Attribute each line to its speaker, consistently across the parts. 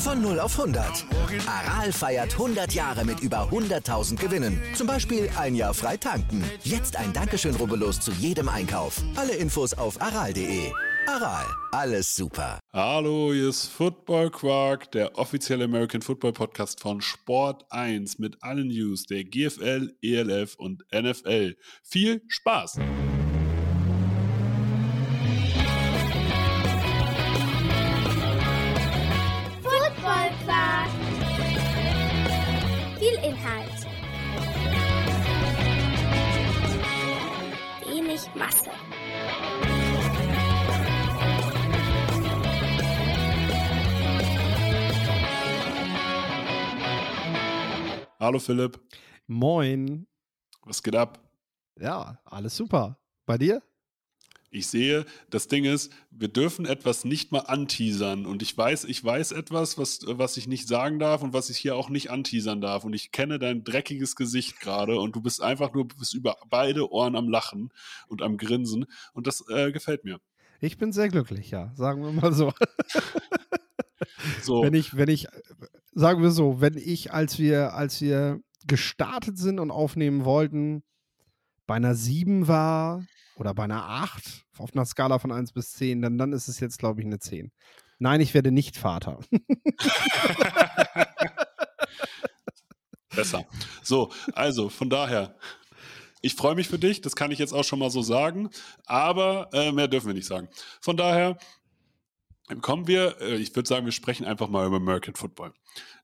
Speaker 1: Von 0 auf 100. Aral feiert 100 Jahre mit über 100.000 Gewinnen. Zum Beispiel ein Jahr frei tanken. Jetzt ein Dankeschön, rubbellos zu jedem Einkauf. Alle Infos auf aral.de. Aral, alles super.
Speaker 2: Hallo, hier ist Football Quark, der offizielle American Football Podcast von Sport 1 mit allen News der GFL, ELF und NFL. Viel Spaß!
Speaker 3: Wenig Masse.
Speaker 2: Hallo Philipp,
Speaker 4: Moin.
Speaker 2: was geht ab?
Speaker 4: Ja, alles super. Bei dir?
Speaker 2: Ich sehe, das Ding ist, wir dürfen etwas nicht mal anteasern. Und ich weiß, ich weiß etwas, was, was ich nicht sagen darf und was ich hier auch nicht anteasern darf. Und ich kenne dein dreckiges Gesicht gerade und du bist einfach nur bist über beide Ohren am Lachen und am Grinsen. Und das äh, gefällt mir.
Speaker 4: Ich bin sehr glücklich, ja. Sagen wir mal so.
Speaker 2: So,
Speaker 4: Wenn ich, wenn ich, sagen wir so, wenn ich, als wir, als wir gestartet sind und aufnehmen wollten, bei einer 7 war oder bei einer 8 auf einer Skala von 1 bis 10, dann, dann ist es jetzt, glaube ich, eine 10. Nein, ich werde nicht Vater.
Speaker 2: besser. So, also von daher. Ich freue mich für dich, das kann ich jetzt auch schon mal so sagen, aber äh, mehr dürfen wir nicht sagen. Von daher kommen wir, äh, ich würde sagen, wir sprechen einfach mal über American Football.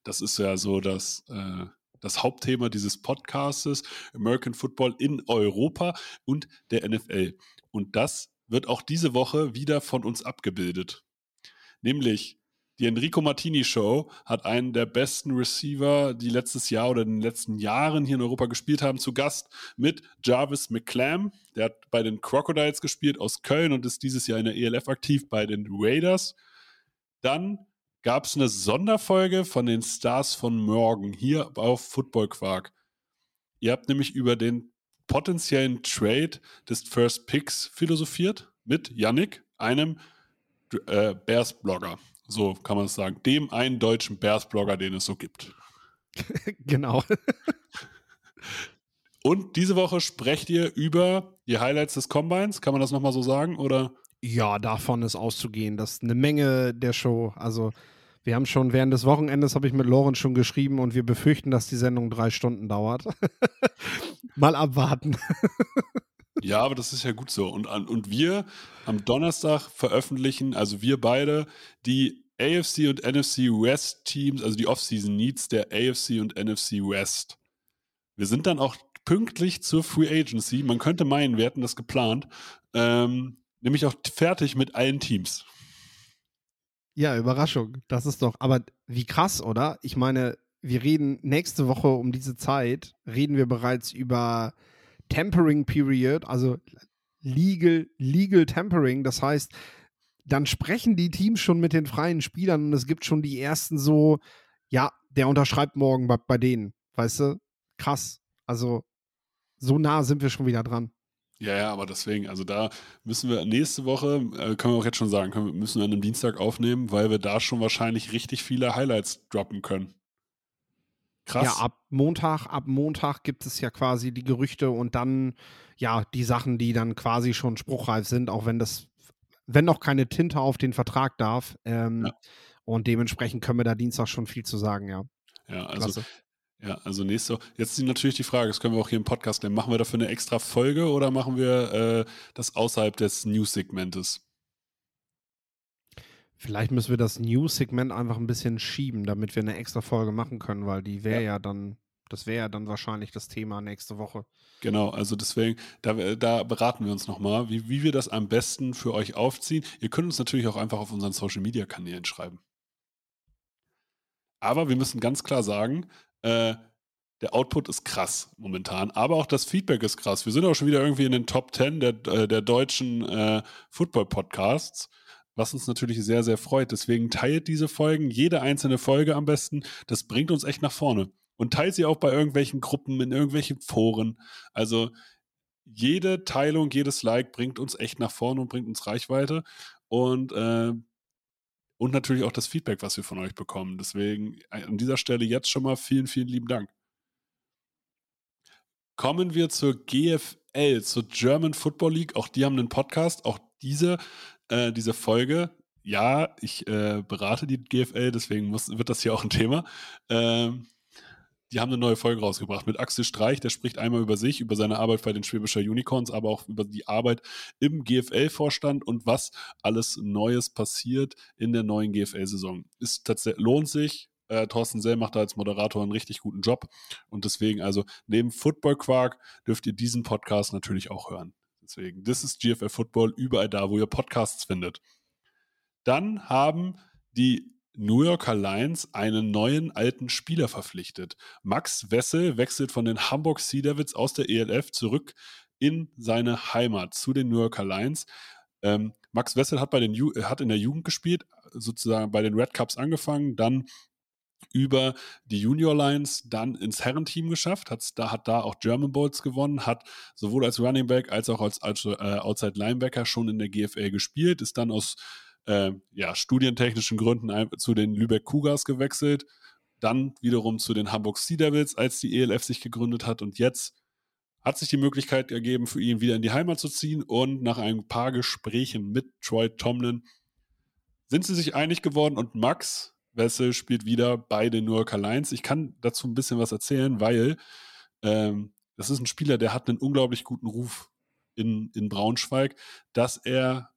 Speaker 2: Das ist ja so das, äh, das Hauptthema dieses Podcastes, American Football in Europa und der NFL. Und das wird auch diese Woche wieder von uns abgebildet. Nämlich die Enrico Martini Show hat einen der besten Receiver, die letztes Jahr oder in den letzten Jahren hier in Europa gespielt haben, zu Gast mit Jarvis McClam. Der hat bei den Crocodiles gespielt aus Köln und ist dieses Jahr in der ELF aktiv bei den Raiders. Dann gab es eine Sonderfolge von den Stars von Morgen hier auf Football Quark. Ihr habt nämlich über den potenziellen Trade des First Picks philosophiert mit Yannick, einem äh, Bears-Blogger. So kann man es sagen. Dem einen deutschen Bears-Blogger, den es so gibt.
Speaker 4: genau.
Speaker 2: Und diese Woche sprecht ihr über die Highlights des Combines. Kann man das nochmal so sagen? Oder?
Speaker 4: Ja, davon ist auszugehen. Das ist eine Menge der Show. Also, wir haben schon während des Wochenendes, habe ich mit Lorenz schon geschrieben und wir befürchten, dass die Sendung drei Stunden dauert. Mal abwarten.
Speaker 2: Ja, aber das ist ja gut so. Und, und wir am Donnerstag veröffentlichen, also wir beide, die AFC und NFC West Teams, also die Offseason Needs der AFC und NFC West. Wir sind dann auch pünktlich zur Free Agency. Man könnte meinen, wir hätten das geplant. Ähm, nämlich auch fertig mit allen Teams.
Speaker 4: Ja, Überraschung. Das ist doch, aber wie krass, oder? Ich meine, wir reden nächste Woche um diese Zeit, reden wir bereits über Tempering Period, also Legal, Legal Tempering. Das heißt, dann sprechen die Teams schon mit den freien Spielern und es gibt schon die ersten so, ja, der unterschreibt morgen bei, bei denen, weißt du? Krass. Also, so nah sind wir schon wieder dran.
Speaker 2: Ja, ja, aber deswegen, also da müssen wir nächste Woche, äh, können wir auch jetzt schon sagen, können, müssen wir an einem Dienstag aufnehmen, weil wir da schon wahrscheinlich richtig viele Highlights droppen können. Krass.
Speaker 4: Ja, ab Montag, ab Montag gibt es ja quasi die Gerüchte und dann ja die Sachen, die dann quasi schon spruchreif sind, auch wenn das, wenn noch keine Tinte auf den Vertrag darf. Ähm,
Speaker 2: Ja.
Speaker 4: Und dementsprechend können wir da Dienstag schon viel zu sagen, ja.
Speaker 2: ja, also
Speaker 4: Klasse.
Speaker 2: Ja, also nächste Woche. Jetzt ist natürlich die Frage, das können wir auch hier im Podcast nehmen. Machen wir dafür eine extra Folge oder machen wir äh, das außerhalb des News-Segmentes?
Speaker 4: Vielleicht müssen wir das News-Segment einfach ein bisschen schieben, damit wir eine extra Folge machen können, weil die wäre ja. dann, das wäre ja dann wahrscheinlich das Thema nächste Woche.
Speaker 2: Genau, also deswegen, da, da beraten wir uns nochmal, wie, wie wir das am besten für euch aufziehen. Ihr könnt uns natürlich auch einfach auf unseren Social-Media-Kanälen schreiben. Aber wir müssen ganz klar sagen, äh, der Output ist krass momentan, aber auch das Feedback ist krass. Wir sind auch schon wieder irgendwie in den Top 10 der, äh, der deutschen äh, Football-Podcasts, was uns natürlich sehr, sehr freut. Deswegen teilt diese Folgen, jede einzelne Folge am besten. Das bringt uns echt nach vorne. Und teilt sie auch bei irgendwelchen Gruppen, in irgendwelchen Foren. Also jede Teilung, jedes Like bringt uns echt nach vorne und bringt uns Reichweite. Und äh, und natürlich auch das Feedback, was wir von euch bekommen. Deswegen äh, an dieser Stelle jetzt schon mal vielen, vielen lieben Dank. Kommen wir zur GFL, zur German Football League. Auch die haben einen Podcast. Auch diese, äh, diese Folge, ja, ich äh, berate die GFL, deswegen muss, wird das hier auch ein Thema. Ähm, die haben eine neue Folge rausgebracht mit Axel Streich, der spricht einmal über sich, über seine Arbeit bei den Schwäbischer Unicorns, aber auch über die Arbeit im GFL-Vorstand und was alles Neues passiert in der neuen GFL-Saison. Ist tatsächlich, lohnt sich. Äh, Thorsten Sell macht da als Moderator einen richtig guten Job und deswegen, also neben Football Quark dürft ihr diesen Podcast natürlich auch hören. Deswegen, das ist GFL Football überall da, wo ihr Podcasts findet. Dann haben die New Yorker Lions einen neuen alten Spieler verpflichtet. Max Wessel wechselt von den Hamburg Sea Devils aus der ELF zurück in seine Heimat zu den New Yorker Lions. Ähm, Max Wessel hat, bei den hat in der Jugend gespielt, sozusagen bei den Red Cups angefangen, dann über die Junior Lions dann ins Herrenteam geschafft, hat da, hat da auch German Bowls gewonnen, hat sowohl als Running Back als auch als, als äh, Outside Linebacker schon in der GFL gespielt, ist dann aus äh, ja, studientechnischen Gründen zu den Lübeck Cougars gewechselt, dann wiederum zu den Hamburg Sea Devils, als die ELF sich gegründet hat. Und jetzt hat sich die Möglichkeit ergeben, für ihn wieder in die Heimat zu ziehen. Und nach ein paar Gesprächen mit Troy Tomlin sind sie sich einig geworden. Und Max Wessel spielt wieder bei den New Yorker Lions. Ich kann dazu ein bisschen was erzählen, weil ähm, das ist ein Spieler, der hat einen unglaublich guten Ruf in, in Braunschweig, dass er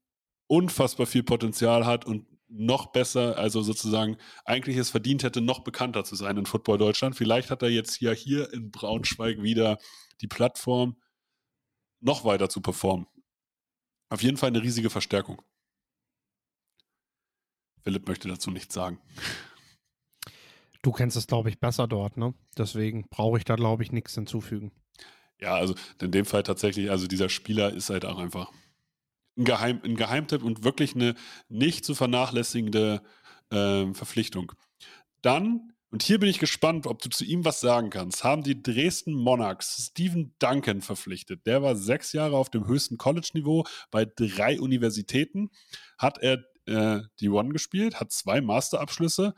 Speaker 2: unfassbar viel Potenzial hat und noch besser, also sozusagen eigentlich es verdient hätte, noch bekannter zu sein in Football Deutschland. Vielleicht hat er jetzt ja hier in Braunschweig wieder die Plattform, noch weiter zu performen. Auf jeden Fall eine riesige Verstärkung. Philipp möchte dazu nichts sagen.
Speaker 4: Du kennst es, glaube ich, besser dort, ne? Deswegen brauche ich da, glaube ich, nichts hinzufügen.
Speaker 2: Ja, also in dem Fall tatsächlich, also dieser Spieler ist halt auch einfach ein, Geheim, ein Geheimtipp und wirklich eine nicht zu vernachlässigende äh, Verpflichtung. Dann, und hier bin ich gespannt, ob du zu ihm was sagen kannst, haben die Dresden Monarchs Stephen Duncan verpflichtet. Der war sechs Jahre auf dem höchsten College-Niveau bei drei Universitäten, hat er äh, die One gespielt, hat zwei Masterabschlüsse,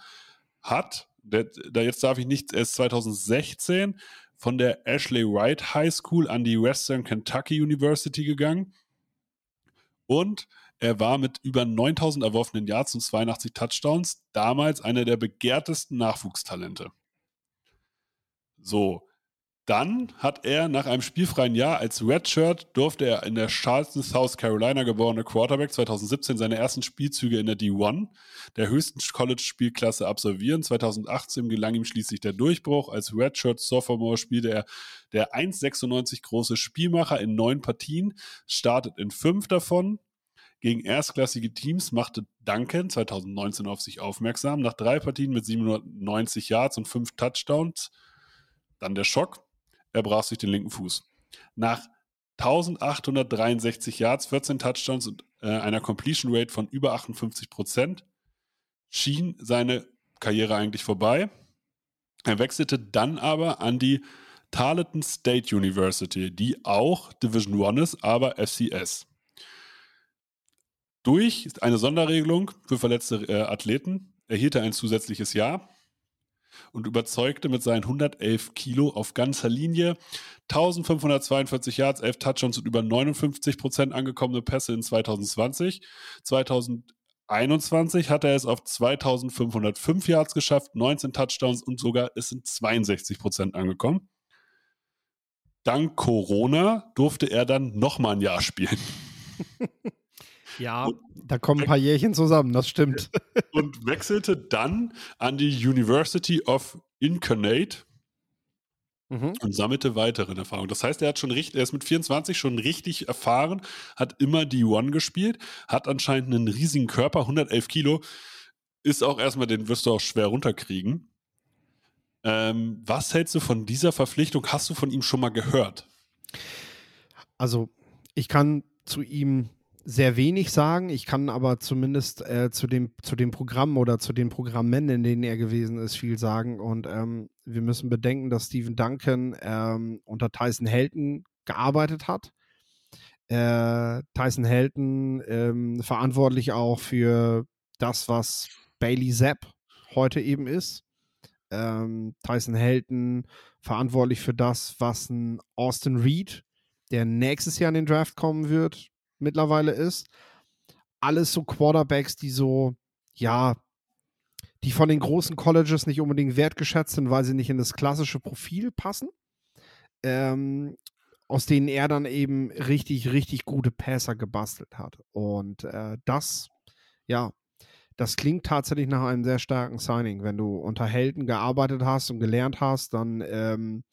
Speaker 2: hat, der, da jetzt darf ich nicht, erst 2016 von der Ashley Wright High School an die Western Kentucky University gegangen und er war mit über 9000 erworfenen Yards und 82 Touchdowns damals einer der begehrtesten Nachwuchstalente. So, dann hat er nach einem spielfreien Jahr als Redshirt durfte er in der Charleston, South Carolina geborene Quarterback 2017 seine ersten Spielzüge in der D1, der höchsten College-Spielklasse absolvieren. 2018 gelang ihm schließlich der Durchbruch. Als Redshirt Sophomore spielte er der 1,96 große Spielmacher in neun Partien, startet in fünf davon. Gegen erstklassige Teams machte Duncan 2019 auf sich aufmerksam. Nach drei Partien mit 790 Yards und fünf Touchdowns. Dann der Schock er brach sich den linken Fuß. Nach 1863 Yards, 14 Touchdowns und äh, einer Completion Rate von über 58 Prozent schien seine Karriere eigentlich vorbei. Er wechselte dann aber an die Tarleton State University, die auch Division One ist, aber FCS. Durch eine Sonderregelung für verletzte äh, Athleten erhielt er ein zusätzliches Jahr und überzeugte mit seinen 111 Kilo auf ganzer Linie. 1542 Yards, 11 Touchdowns und über 59 Prozent angekommene Pässe in 2020. 2021 hat er es auf 2505 Yards geschafft, 19 Touchdowns und sogar es sind 62 Prozent angekommen. Dank Corona durfte er dann nochmal ein Jahr spielen.
Speaker 4: Ja, und da kommen ein paar Jährchen zusammen, das stimmt.
Speaker 2: Und wechselte dann an die University of Incarnate mhm. und sammelte weitere Erfahrungen. Das heißt, er hat schon richtig, er ist mit 24 schon richtig erfahren, hat immer die One gespielt, hat anscheinend einen riesigen Körper, 111 Kilo, ist auch erstmal, den wirst du auch schwer runterkriegen. Ähm, was hältst du von dieser Verpflichtung? Hast du von ihm schon mal gehört?
Speaker 4: Also, ich kann zu ihm sehr wenig sagen. Ich kann aber zumindest äh, zu, dem, zu dem Programm oder zu den Programmen, in denen er gewesen ist, viel sagen. Und ähm, wir müssen bedenken, dass Stephen Duncan ähm, unter Tyson Helton gearbeitet hat. Äh, Tyson Helton ähm, verantwortlich auch für das, was Bailey Zapp heute eben ist. Ähm, Tyson Helton verantwortlich für das, was ein Austin Reed, der nächstes Jahr in den Draft kommen wird, mittlerweile ist. Alles so Quarterbacks, die so, ja, die von den großen Colleges nicht unbedingt wertgeschätzt sind, weil sie nicht in das klassische Profil passen. Ähm, aus denen er dann eben richtig, richtig gute Passer gebastelt hat. Und äh, das, ja, das klingt tatsächlich nach einem sehr starken Signing. Wenn du unter Helden gearbeitet hast und gelernt hast, dann, ähm,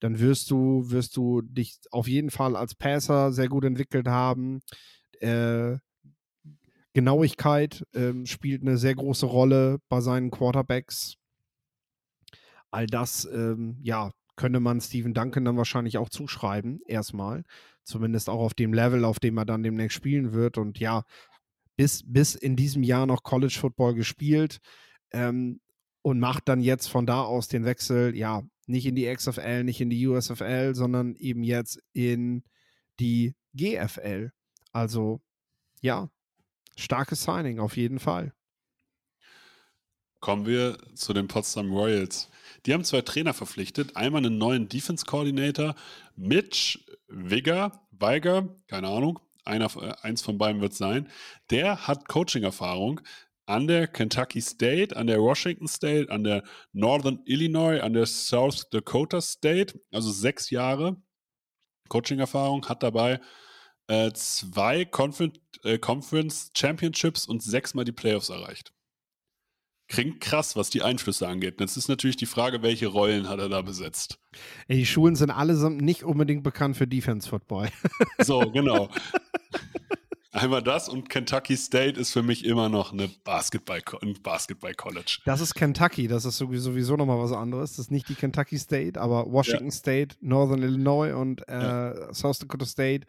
Speaker 4: dann wirst du, wirst du dich auf jeden Fall als Passer sehr gut entwickelt haben. Äh, Genauigkeit ähm, spielt eine sehr große Rolle bei seinen Quarterbacks. All das, ähm, ja, könnte man Steven Duncan dann wahrscheinlich auch zuschreiben, erstmal. Zumindest auch auf dem Level, auf dem er dann demnächst spielen wird. Und ja, bis, bis in diesem Jahr noch College Football gespielt ähm, und macht dann jetzt von da aus den Wechsel, ja, nicht in die XFL, nicht in die USFL, sondern eben jetzt in die GFL. Also, ja, starkes Signing auf jeden Fall.
Speaker 2: Kommen wir zu den Potsdam Royals. Die haben zwei Trainer verpflichtet. Einmal einen neuen Defense Coordinator, Mitch Wigger, Weiger, keine Ahnung, einer, äh, eins von beiden wird es sein. Der hat Coaching-Erfahrung an der Kentucky State, an der Washington State, an der Northern Illinois, an der South Dakota State, also sechs Jahre Coaching-Erfahrung, hat dabei äh, zwei Confer äh, Conference Championships und sechsmal die Playoffs erreicht. Klingt krass, was die Einflüsse angeht. Jetzt ist natürlich die Frage, welche Rollen hat er da besetzt?
Speaker 4: Die Schulen sind allesamt nicht unbedingt bekannt für Defense Football.
Speaker 2: So, genau. Einmal das und Kentucky State ist für mich immer noch eine Basketball, ein Basketball-College.
Speaker 4: Das ist Kentucky, das ist sowieso nochmal was anderes. Das ist nicht die Kentucky State, aber Washington ja. State, Northern Illinois und äh, ja. South Dakota State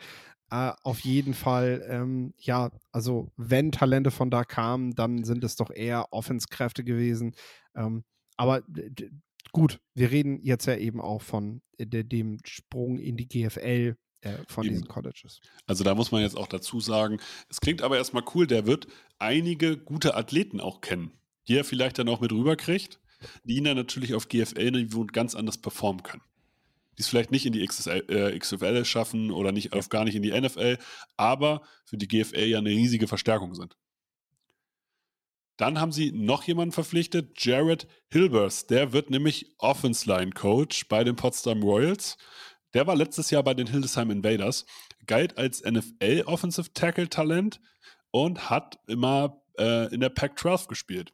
Speaker 4: äh, auf jeden Fall, ähm, ja, also wenn Talente von da kamen, dann sind es doch eher Offenskräfte gewesen. Ähm, aber gut, wir reden jetzt ja eben auch von äh, dem Sprung in die GFL äh, von eben. diesen Colleges.
Speaker 2: Also da muss man jetzt auch dazu sagen, es klingt aber erstmal cool, der wird einige gute Athleten auch kennen, die er vielleicht dann auch mit rüberkriegt, die ihn dann natürlich auf GFL-Niveau ganz anders performen können die es vielleicht nicht in die XSL, äh, XFL schaffen oder nicht, auf gar nicht in die NFL, aber für die GFL ja eine riesige Verstärkung sind. Dann haben sie noch jemanden verpflichtet, Jared Hilbers. Der wird nämlich Offense Line Coach bei den Potsdam Royals. Der war letztes Jahr bei den Hildesheim Invaders, galt als NFL Offensive Tackle Talent und hat immer äh, in der Pac-12 gespielt.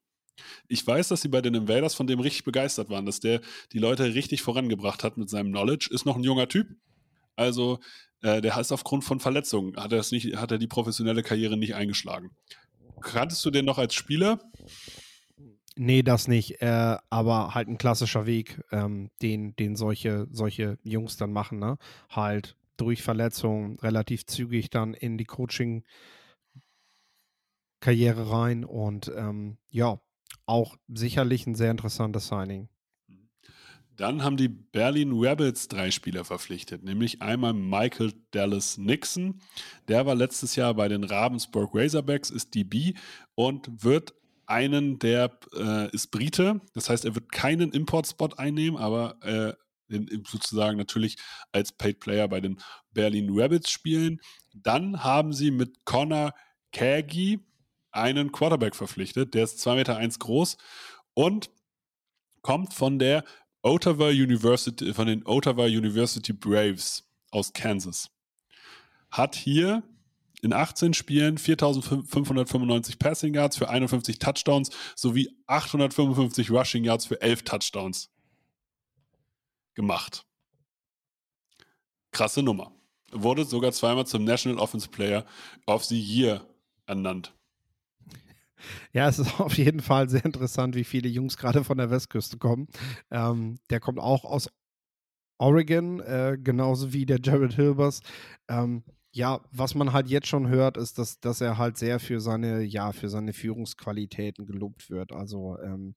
Speaker 2: Ich weiß, dass sie bei den Invaders von dem richtig begeistert waren, dass der die Leute richtig vorangebracht hat mit seinem Knowledge. Ist noch ein junger Typ. Also, äh, der heißt aufgrund von Verletzungen, hat er, nicht, hat er die professionelle Karriere nicht eingeschlagen. Kanntest du den noch als Spieler?
Speaker 4: Nee, das nicht. Äh, aber halt ein klassischer Weg, ähm, den, den solche, solche Jungs dann machen. Ne? Halt durch Verletzungen relativ zügig dann in die Coaching- Karriere rein und ähm, ja, auch sicherlich ein sehr interessantes Signing.
Speaker 2: Dann haben die Berlin Rebels drei Spieler verpflichtet, nämlich einmal Michael Dallas Nixon. Der war letztes Jahr bei den Ravensburg Razorbacks, ist DB und wird einen, der äh, ist Brite. Das heißt, er wird keinen Import-Spot einnehmen, aber äh, sozusagen natürlich als Paid Player bei den Berlin Rebels spielen. Dann haben sie mit Connor Kagi, einen Quarterback verpflichtet. Der ist 2,1 Meter eins groß und kommt von der Ottawa University, von den Ottawa University Braves aus Kansas. Hat hier in 18 Spielen 4.595 Passing Yards für 51 Touchdowns sowie 855 Rushing Yards für 11 Touchdowns gemacht. Krasse Nummer. Wurde sogar zweimal zum National Offense Player of the Year ernannt.
Speaker 4: Ja, es ist auf jeden Fall sehr interessant, wie viele Jungs gerade von der Westküste kommen. Ähm, der kommt auch aus Oregon, äh, genauso wie der Jared Hilbers. Ähm, ja, was man halt jetzt schon hört, ist, dass, dass er halt sehr für seine, ja, für seine Führungsqualitäten gelobt wird. Also, ähm,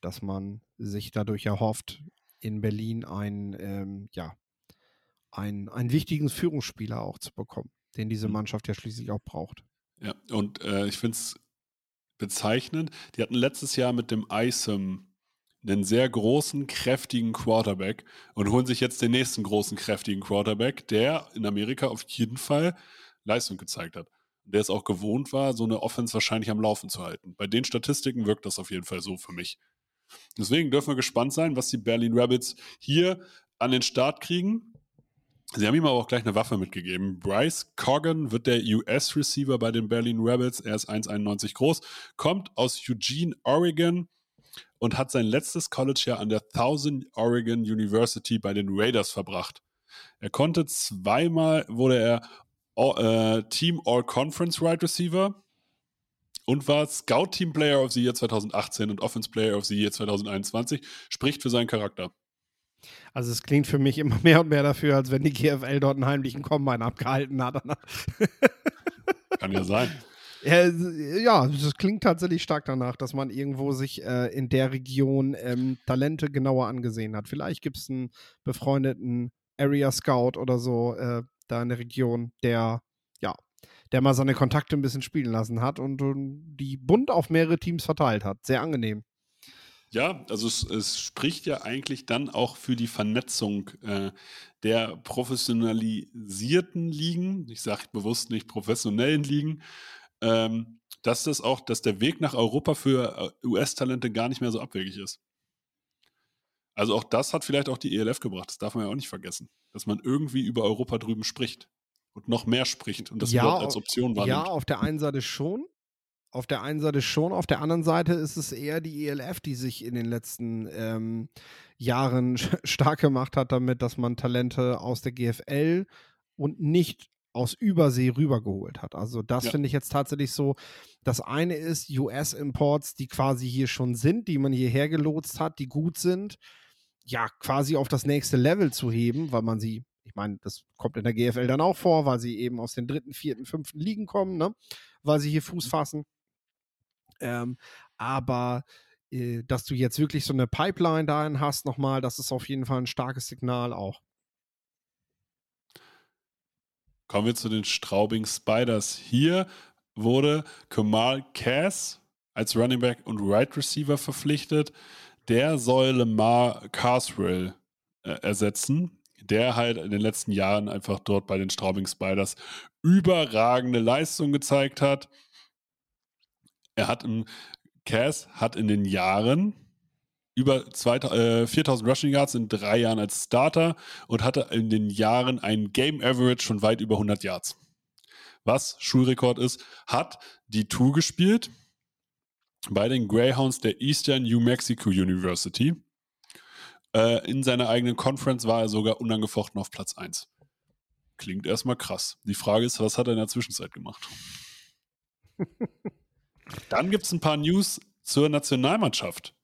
Speaker 4: dass man sich dadurch erhofft, in Berlin einen, ähm, ja, einen, einen wichtigen Führungsspieler auch zu bekommen, den diese
Speaker 2: Mhm.
Speaker 4: Mannschaft ja schließlich auch braucht.
Speaker 2: Ja, und äh, ich finde es bezeichnend. Die hatten letztes Jahr mit dem ISOM einen sehr großen, kräftigen Quarterback und holen sich jetzt den nächsten großen, kräftigen Quarterback, der in Amerika auf jeden Fall Leistung gezeigt hat. Der es auch gewohnt war, so eine Offense wahrscheinlich am Laufen zu halten. Bei den Statistiken wirkt das auf jeden Fall so für mich. Deswegen dürfen wir gespannt sein, was die Berlin Rabbits hier an den Start kriegen. Sie haben ihm aber auch gleich eine Waffe mitgegeben. Bryce Coggan wird der US-Receiver bei den Berlin Rebels. Er ist 1,91 groß, kommt aus Eugene, Oregon und hat sein letztes College-Jahr an der Thousand Oregon University bei den Raiders verbracht. Er konnte zweimal, wurde er All- äh, Team All-Conference Wide Receiver und war Scout Team Player of the Year 2018 und Offense Player of the Year 2021. Spricht für seinen Charakter.
Speaker 4: Also es klingt für mich immer mehr und mehr dafür, als wenn die GFL dort einen heimlichen Combine abgehalten hat.
Speaker 2: Kann ja sein.
Speaker 4: Ja, ja, das klingt tatsächlich stark danach, dass man irgendwo sich äh, in der Region ähm, Talente genauer angesehen hat. Vielleicht gibt es einen befreundeten Area Scout oder so äh, da in der Region, der ja, der mal seine Kontakte ein bisschen spielen lassen hat und, und die bunt auf mehrere Teams verteilt hat. Sehr angenehm.
Speaker 2: Ja, also es, es spricht ja eigentlich dann auch für die Vernetzung äh, der professionalisierten Ligen, ich sage bewusst nicht professionellen Ligen, ähm, dass das auch, dass der Weg nach Europa für äh, US-Talente gar nicht mehr so abwegig ist. Also auch das hat vielleicht auch die ELF gebracht, das darf man ja auch nicht vergessen, dass man irgendwie über Europa drüben spricht und noch mehr spricht und das
Speaker 4: Ja,
Speaker 2: überhaupt als Option wahrnimmt.
Speaker 4: Ja, auf der einen Seite schon. Auf der einen Seite schon, auf der anderen Seite ist es eher die ELF, die sich in den letzten ähm, Jahren stark gemacht hat damit, dass man Talente aus der GFL und nicht aus Übersee rübergeholt hat. Also das
Speaker 2: Ja.
Speaker 4: finde ich jetzt tatsächlich so. Das eine ist US-Imports, die quasi hier schon sind, die man hierher gelotst hat, die gut sind, ja, quasi auf das nächste Level zu heben, weil man sie, ich meine, das kommt in der GFL dann auch vor, weil sie eben aus den dritten, vierten, fünften Ligen kommen, ne? weil sie hier Fuß fassen. Ähm, aber äh, dass du jetzt wirklich so eine Pipeline dahin hast, nochmal, das ist auf jeden Fall ein starkes Signal auch.
Speaker 2: Kommen wir zu den Straubing Spiders. Hier wurde Kamal Cass als Running Back und Right Receiver verpflichtet. Der soll Lamar Carswell äh, ersetzen, der halt in den letzten Jahren einfach dort bei den Straubing Spiders überragende Leistung gezeigt hat. Er hat im Cass hat in den Jahren über 2000, äh, 4000 Rushing Yards in drei Jahren als Starter und hatte in den Jahren ein Game Average von weit über 100 Yards. Was Schulrekord ist, hat die Tour gespielt bei den Greyhounds der Eastern New Mexico University. Äh, in seiner eigenen Conference war er sogar unangefochten auf Platz 1. Klingt erstmal krass. Die Frage ist, was hat er in der Zwischenzeit gemacht? Dann gibt es ein paar News zur Nationalmannschaft.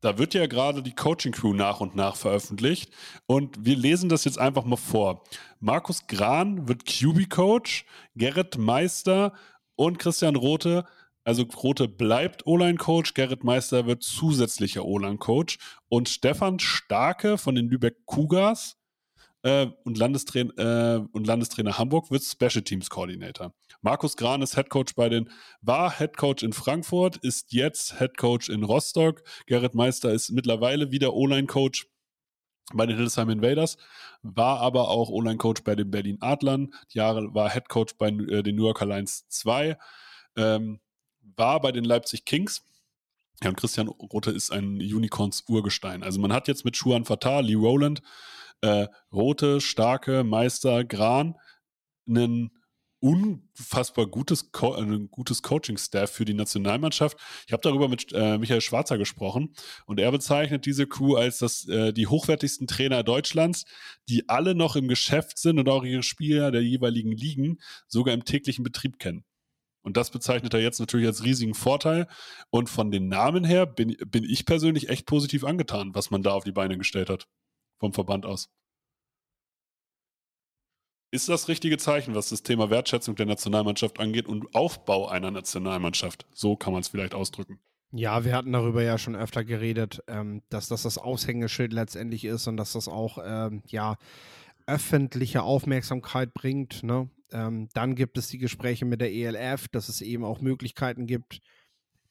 Speaker 2: Da wird ja gerade die Coaching Crew nach und nach veröffentlicht und wir lesen das jetzt einfach mal vor. Markus Gran wird QB-Coach, Gerrit Meister und Christian Rote, also Rote bleibt O-Line-Coach, Gerrit Meister wird zusätzlicher O-Line-Coach und Stefan Starke von den Lübeck Cougars äh, und, Landestrain äh, und Landestrainer Hamburg wird Special Teams Coordinator. Markus Gran ist Head Coach bei den, war Head Coach in Frankfurt, ist jetzt Head Coach in Rostock. Gerrit Meister ist mittlerweile wieder O-Line-Coach bei den Hildesheim Invaders, war aber auch O-Line-Coach bei den Berlin Adlern, Jahre war Head Coach bei äh, den New Yorker Lions 2, ähm, war bei den Leipzig Kings. Ja, und Christian Rote ist ein Unicorns-Urgestein. Also man hat jetzt mit Schuan Fatah, Lee Rowland, äh, Rote, Starke, Meister, Gran einen unfassbar gutes, Co ein gutes Coaching-Staff für die Nationalmannschaft. Ich habe darüber mit äh, Michael Schwarzer gesprochen und er bezeichnet diese Crew als das, äh, die hochwertigsten Trainer Deutschlands, die alle noch im Geschäft sind und auch ihre Spieler der jeweiligen Ligen sogar im täglichen Betrieb kennen. Und das bezeichnet er jetzt natürlich als riesigen Vorteil. Und von den Namen her bin, bin ich persönlich echt positiv angetan, was man da auf die Beine gestellt hat. Vom Verband aus. Ist das richtige Zeichen, was das Thema Wertschätzung der Nationalmannschaft angeht und Aufbau einer Nationalmannschaft? So kann man es vielleicht ausdrücken.
Speaker 4: Ja, wir hatten darüber ja schon öfter geredet, ähm, dass das das Aushängeschild letztendlich ist und dass das auch ähm, ja öffentliche Aufmerksamkeit bringt. Ne? Ähm, dann gibt es die Gespräche mit der ELF, dass es eben auch Möglichkeiten gibt,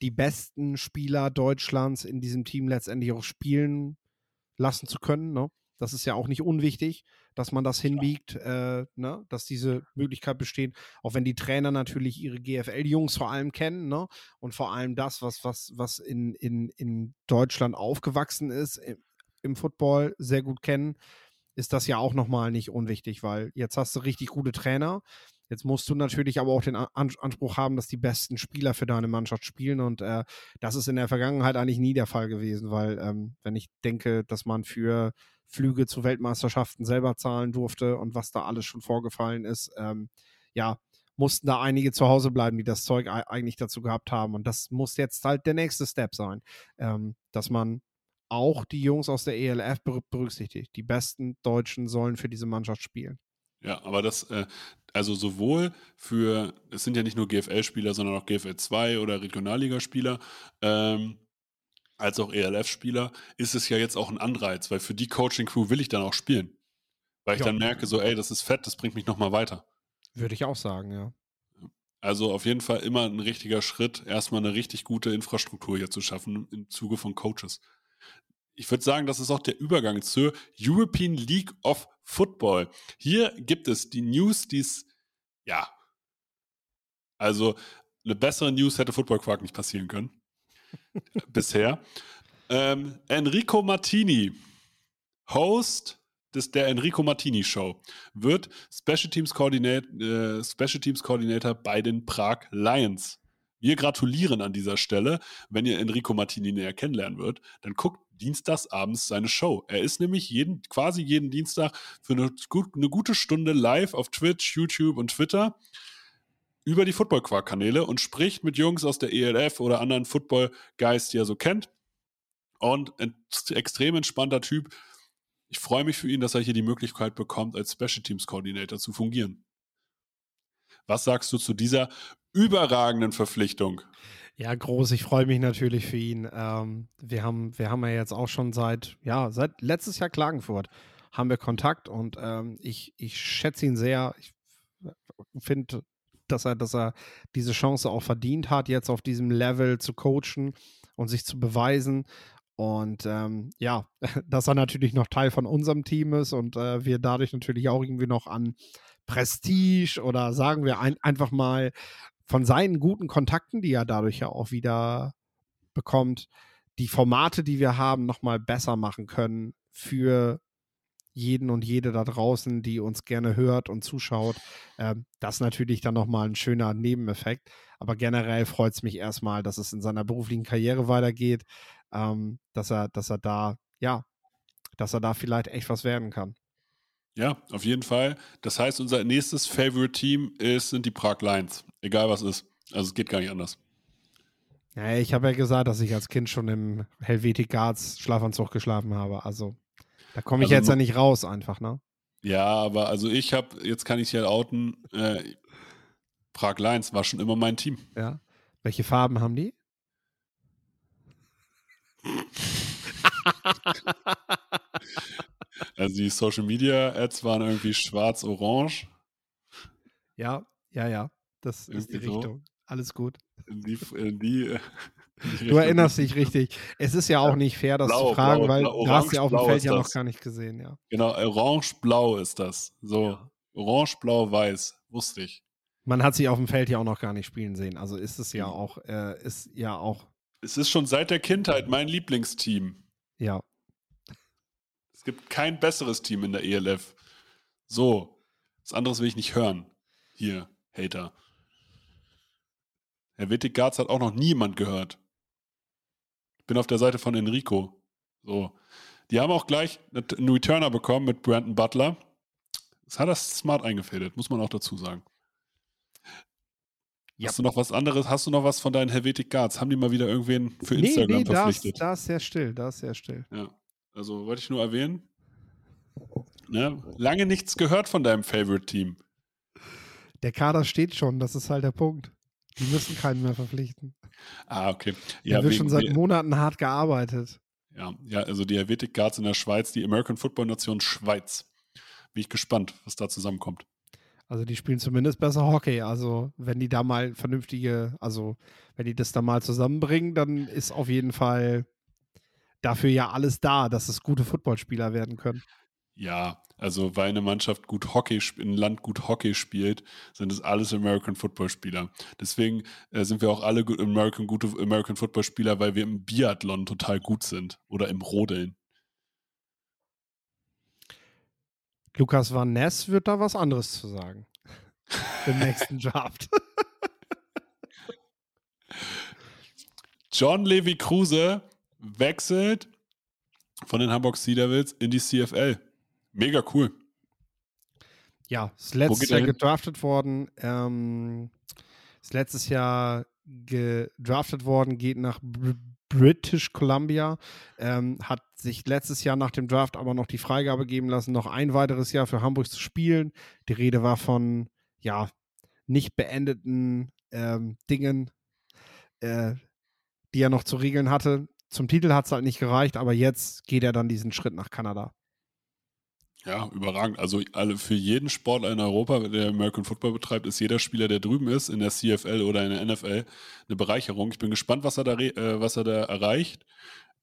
Speaker 4: die besten Spieler Deutschlands in diesem Team letztendlich auch spielen lassen zu können. Ne? Das ist ja auch nicht unwichtig, dass man das hinbiegt, äh, ne? dass diese Möglichkeit besteht. Auch wenn die Trainer natürlich ihre GFL-Jungs vor allem kennen ne? und vor allem das, was, was, was in, in, in Deutschland aufgewachsen ist, im, im Football sehr gut kennen ist das ja auch nochmal nicht unwichtig, weil jetzt hast du richtig gute Trainer. Jetzt musst du natürlich aber auch den Anspruch haben, dass die besten Spieler für deine Mannschaft spielen. Und äh, das ist in der Vergangenheit eigentlich nie der Fall gewesen, weil ähm, wenn ich denke, dass man für Flüge zu Weltmeisterschaften selber zahlen durfte und was da alles schon vorgefallen ist, ähm, ja, mussten da einige zu Hause bleiben, die das Zeug eigentlich dazu gehabt haben. Und das muss jetzt halt der nächste Step sein, ähm, dass man auch die Jungs aus der ELF berücksichtigt. Die besten Deutschen sollen für diese Mannschaft spielen.
Speaker 2: Ja, aber das, äh, also sowohl für, es sind ja nicht nur GFL-Spieler, sondern auch GFL 2 oder Regionalligaspieler, ähm, als auch ELF-Spieler, ist es ja jetzt auch ein Anreiz, weil für die Coaching-Crew will ich dann auch spielen. Weil ich ja. dann merke, so, ey, das ist fett, das bringt mich nochmal weiter.
Speaker 4: Würde ich auch sagen, ja.
Speaker 2: Also auf jeden Fall immer ein richtiger Schritt, erstmal eine richtig gute Infrastruktur hier zu schaffen im Zuge von Coaches ich würde sagen, das ist auch der Übergang zur European League of Football. Hier gibt es die News, die es, ja, also eine bessere News hätte Football Quark nicht passieren können. bisher. Ähm, Enrico Martini, Host des, der Enrico Martini Show, wird Special Teams, äh, Special Teams Coordinator bei den Prag Lions. Wir gratulieren an dieser Stelle. Wenn ihr Enrico Martini näher kennenlernen würdet, dann guckt dienstags abends seine Show. Er ist nämlich jeden, quasi jeden Dienstag für eine, eine gute Stunde live auf Twitch, YouTube und Twitter über die Football Quark Kanäle und spricht mit Jungs aus der ELF oder anderen Football Guys, die er so kennt. Und ein extrem entspannter Typ. Ich freue mich für ihn, dass er hier die Möglichkeit bekommt, als Special Teams Coordinator zu fungieren. Was sagst du zu dieser überragenden Verpflichtung?
Speaker 4: Ja, groß. Ich freue mich natürlich für ihn. Ähm, wir, haben, wir haben ja jetzt auch schon seit, ja, seit letztes Jahr Klagenfurt haben wir Kontakt und ähm, ich, ich schätze ihn sehr. Ich finde, dass er, dass er diese Chance auch verdient hat, jetzt auf diesem Level zu coachen und sich zu beweisen. Und ähm, ja, dass er natürlich noch Teil von unserem Team ist und äh, wir dadurch natürlich auch irgendwie noch an Prestige oder sagen wir ein, einfach mal von seinen guten Kontakten, die er dadurch ja auch wieder bekommt, die Formate, die wir haben, nochmal besser machen können für jeden und jede da draußen, die uns gerne hört und zuschaut. Ähm, das ist natürlich dann nochmal ein schöner Nebeneffekt. Aber generell freut es mich erstmal, dass es in seiner beruflichen Karriere weitergeht, ähm, dass er, dass er da, ja, dass er da vielleicht echt was werden kann.
Speaker 2: Ja, auf jeden Fall. Das heißt, unser nächstes Favorite Team ist, sind die Prag Lions. Egal was ist. Also es geht gar nicht anders.
Speaker 4: Ja, ich habe ja gesagt, dass ich als Kind schon im Helvetic Guards Schlafanzug geschlafen habe. Also da komme ich also, jetzt ja nicht raus einfach, ne?
Speaker 2: Ja, aber also ich habe, jetzt kann ich es ja outen, äh, Prag Lions war schon immer mein Team.
Speaker 4: Ja. Welche Farben haben die?
Speaker 2: Also die Social Media Ads waren irgendwie schwarz-orange.
Speaker 4: Ja, ja, ja. Das irgendwie ist die Richtung. So. Alles gut.
Speaker 2: In die, in die,
Speaker 4: du erinnerst dich richtig. Es ist ja auch nicht fair, das blau, zu fragen, blau, weil blau, du hast ja auf dem Feld ja noch gar nicht gesehen, ja.
Speaker 2: Genau, orange-blau ist das. So, ja. orange-blau-weiß, wusste ich.
Speaker 4: Man hat sie auf dem Feld ja auch noch gar nicht spielen sehen. Also ist es ja mhm. auch, äh, ist ja auch.
Speaker 2: Es ist schon seit der Kindheit mein Lieblingsteam.
Speaker 4: Ja,
Speaker 2: gibt kein besseres Team in der ELF. So, was anderes will ich nicht hören. Hier, Hater. Herr Wittig-Garz hat auch noch niemand gehört. Ich bin auf der Seite von Enrico. So. Die haben auch gleich einen Returner bekommen mit Brandon Butler. Das hat er smart eingefädelt, muss man auch dazu sagen.
Speaker 4: Ja.
Speaker 2: Hast du noch was anderes? Hast du noch was von deinen Helvetic Guards? Haben die mal wieder irgendwen für Instagram
Speaker 4: nee, nee, da ist,
Speaker 2: verpflichtet?
Speaker 4: da ist sehr still, da ist sehr still.
Speaker 2: Ja. Also wollte ich nur erwähnen. Ne? Lange nichts gehört von deinem Favorite-Team.
Speaker 4: Der Kader steht schon, das ist halt der Punkt. Die müssen keinen mehr verpflichten.
Speaker 2: Ah, okay.
Speaker 4: Ja,
Speaker 2: Ja,
Speaker 4: wird schon seit Monaten hart gearbeitet.
Speaker 2: ja, ja, also die Helvetic Guards in der Schweiz, die American Football Nation Schweiz. Bin ich gespannt, was da zusammenkommt.
Speaker 4: Also die spielen zumindest besser Hockey. Also wenn die da mal vernünftige, also wenn die das da mal zusammenbringen, dann ist auf jeden Fall dafür ja alles da, dass es gute Footballspieler werden können.
Speaker 2: Ja, also weil eine Mannschaft gut Hockey, ein Land gut Hockey spielt, sind es alles American Football Spieler. Deswegen äh, sind wir auch alle gut American, gute American Football Spieler, weil wir im Biathlon total gut sind oder im Rodeln.
Speaker 4: Lukas Van Ness wird da was anderes zu sagen. Im nächsten Draft.
Speaker 2: John Levi Kruse wechselt von den Hamburg Sea Devils in die CFL. Mega cool.
Speaker 4: Ja, ist letztes Jahr gedraftet worden. Ähm, ist letztes Jahr gedraftet worden, geht nach Br British Columbia. Ähm, hat sich letztes Jahr nach dem Draft aber noch die Freigabe geben lassen, noch ein weiteres Jahr für Hamburg zu spielen. Die Rede war von, ja, nicht beendeten ähm, Dingen, äh, die er noch zu regeln hatte. Zum Titel hat es halt nicht gereicht, aber jetzt geht er dann diesen Schritt nach Kanada.
Speaker 2: Ja, überragend. Also für jeden Sportler in Europa, der American Football betreibt, ist jeder Spieler, der drüben ist, in der CFL oder in der NFL, eine Bereicherung. Ich bin gespannt, was er da, äh, was er da erreicht.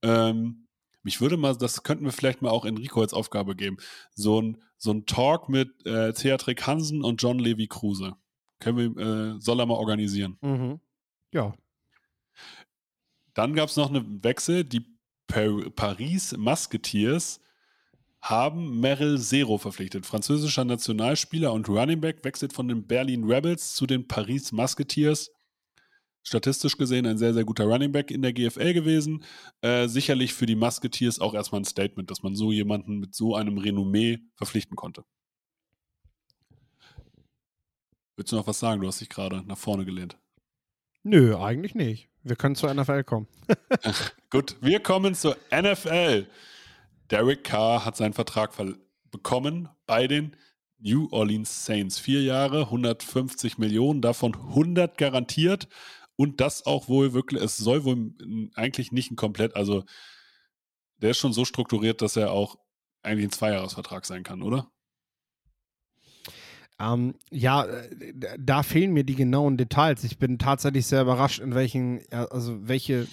Speaker 2: Ähm, mich würde mal, das könnten wir vielleicht mal auch Enrico als Aufgabe geben. So ein, so ein Talk mit äh, Theatrik Hansen und John Levi Kruse. Können wir, äh, soll er mal organisieren.
Speaker 4: Mhm. Ja,
Speaker 2: Dann gab es noch einen Wechsel. Die Par Paris Musketeers haben Merrill Zero verpflichtet. Französischer Nationalspieler und Running Back wechselt von den Berlin Rebels zu den Paris Musketeers. Statistisch gesehen ein sehr, sehr guter Running Back in der GFL gewesen. Äh, sicherlich für die Musketeers auch erstmal ein Statement, dass man so jemanden mit so einem Renommee verpflichten konnte. Willst du noch was sagen? Du hast dich gerade nach vorne gelehnt.
Speaker 4: Nö, eigentlich nicht. Wir können zur NFL kommen.
Speaker 2: Gut, wir kommen zur NFL. Derek Carr hat seinen Vertrag ver- bekommen bei den New Orleans Saints. Vier Jahre, 150 Millionen, davon 100 garantiert. Und das auch wohl wirklich, es soll wohl eigentlich nicht ein komplett, also der ist schon so strukturiert, dass er auch eigentlich ein Zweijahresvertrag sein kann, oder?
Speaker 4: Ähm, ja, äh, da fehlen mir die genauen Details. Ich bin tatsächlich sehr überrascht, in welchen, also welche,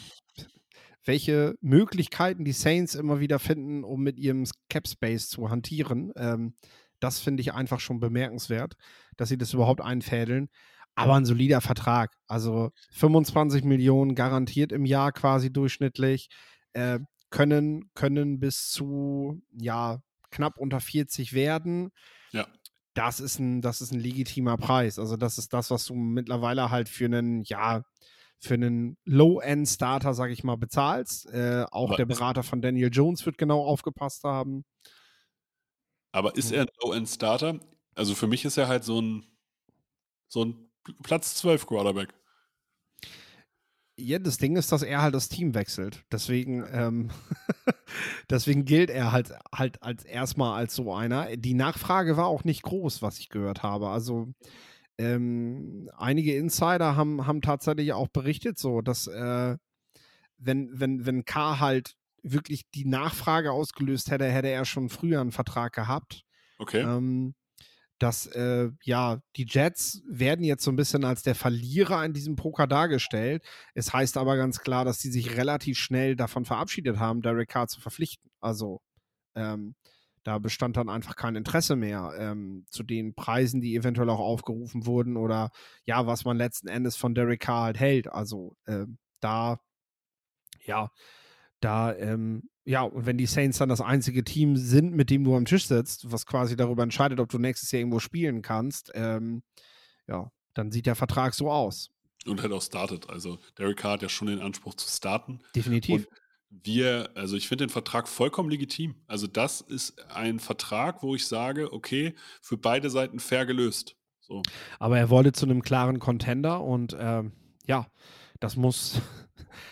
Speaker 4: welche Möglichkeiten die Saints immer wieder finden, um mit ihrem Cap Space zu hantieren. Ähm, das finde ich einfach schon bemerkenswert, dass sie das überhaupt einfädeln. Aber ein solider Vertrag. Also 25 Millionen garantiert im Jahr quasi durchschnittlich. Äh, können, können bis zu, ja, knapp unter 40 werden. Das ist ein, das ist ein legitimer Preis. Also das ist das, was du mittlerweile halt für einen, ja, für einen Low-End-Starter, sag ich mal, bezahlst. Äh, auch
Speaker 2: Aber
Speaker 4: der Berater von Daniel Jones wird genau aufgepasst haben.
Speaker 2: Aber ist er ein Low-End-Starter? Also für mich ist er halt so ein, so ein Platz 12 Quarterback.
Speaker 4: Ja, das Ding ist, dass er halt das Team wechselt. Deswegen, ähm, deswegen gilt er halt, halt als erstmal als so einer. Die Nachfrage war auch nicht groß, was ich gehört habe. Also ähm, einige Insider haben, haben tatsächlich auch berichtet, so, dass äh, wenn, wenn, wenn K halt wirklich die Nachfrage ausgelöst hätte, hätte er schon früher einen Vertrag gehabt.
Speaker 2: Okay.
Speaker 4: Ähm, dass äh, ja, die Jets werden jetzt so ein bisschen als der Verlierer in diesem Poker dargestellt. Es heißt aber ganz klar, dass sie sich relativ schnell davon verabschiedet haben, Derek Carr zu verpflichten. Also ähm, da bestand dann einfach kein Interesse mehr ähm, zu den Preisen, die eventuell auch aufgerufen wurden oder ja, was man letzten Endes von Derek Carr halt hält. Also ähm, da, ja, da, ähm, ja, und wenn die Saints dann das einzige Team sind, mit dem du am Tisch sitzt, was quasi darüber entscheidet, ob du nächstes Jahr irgendwo spielen kannst, ähm, ja, dann sieht der Vertrag so aus.
Speaker 2: Und halt auch startet. Also Derek Carr hat ja schon den Anspruch zu starten.
Speaker 4: Definitiv.
Speaker 2: Und wir, also ich finde den Vertrag vollkommen legitim. Also das ist ein Vertrag, wo ich sage, okay, für beide Seiten fair gelöst. So.
Speaker 4: Aber er wollte zu einem klaren Contender und ähm, ja, das muss,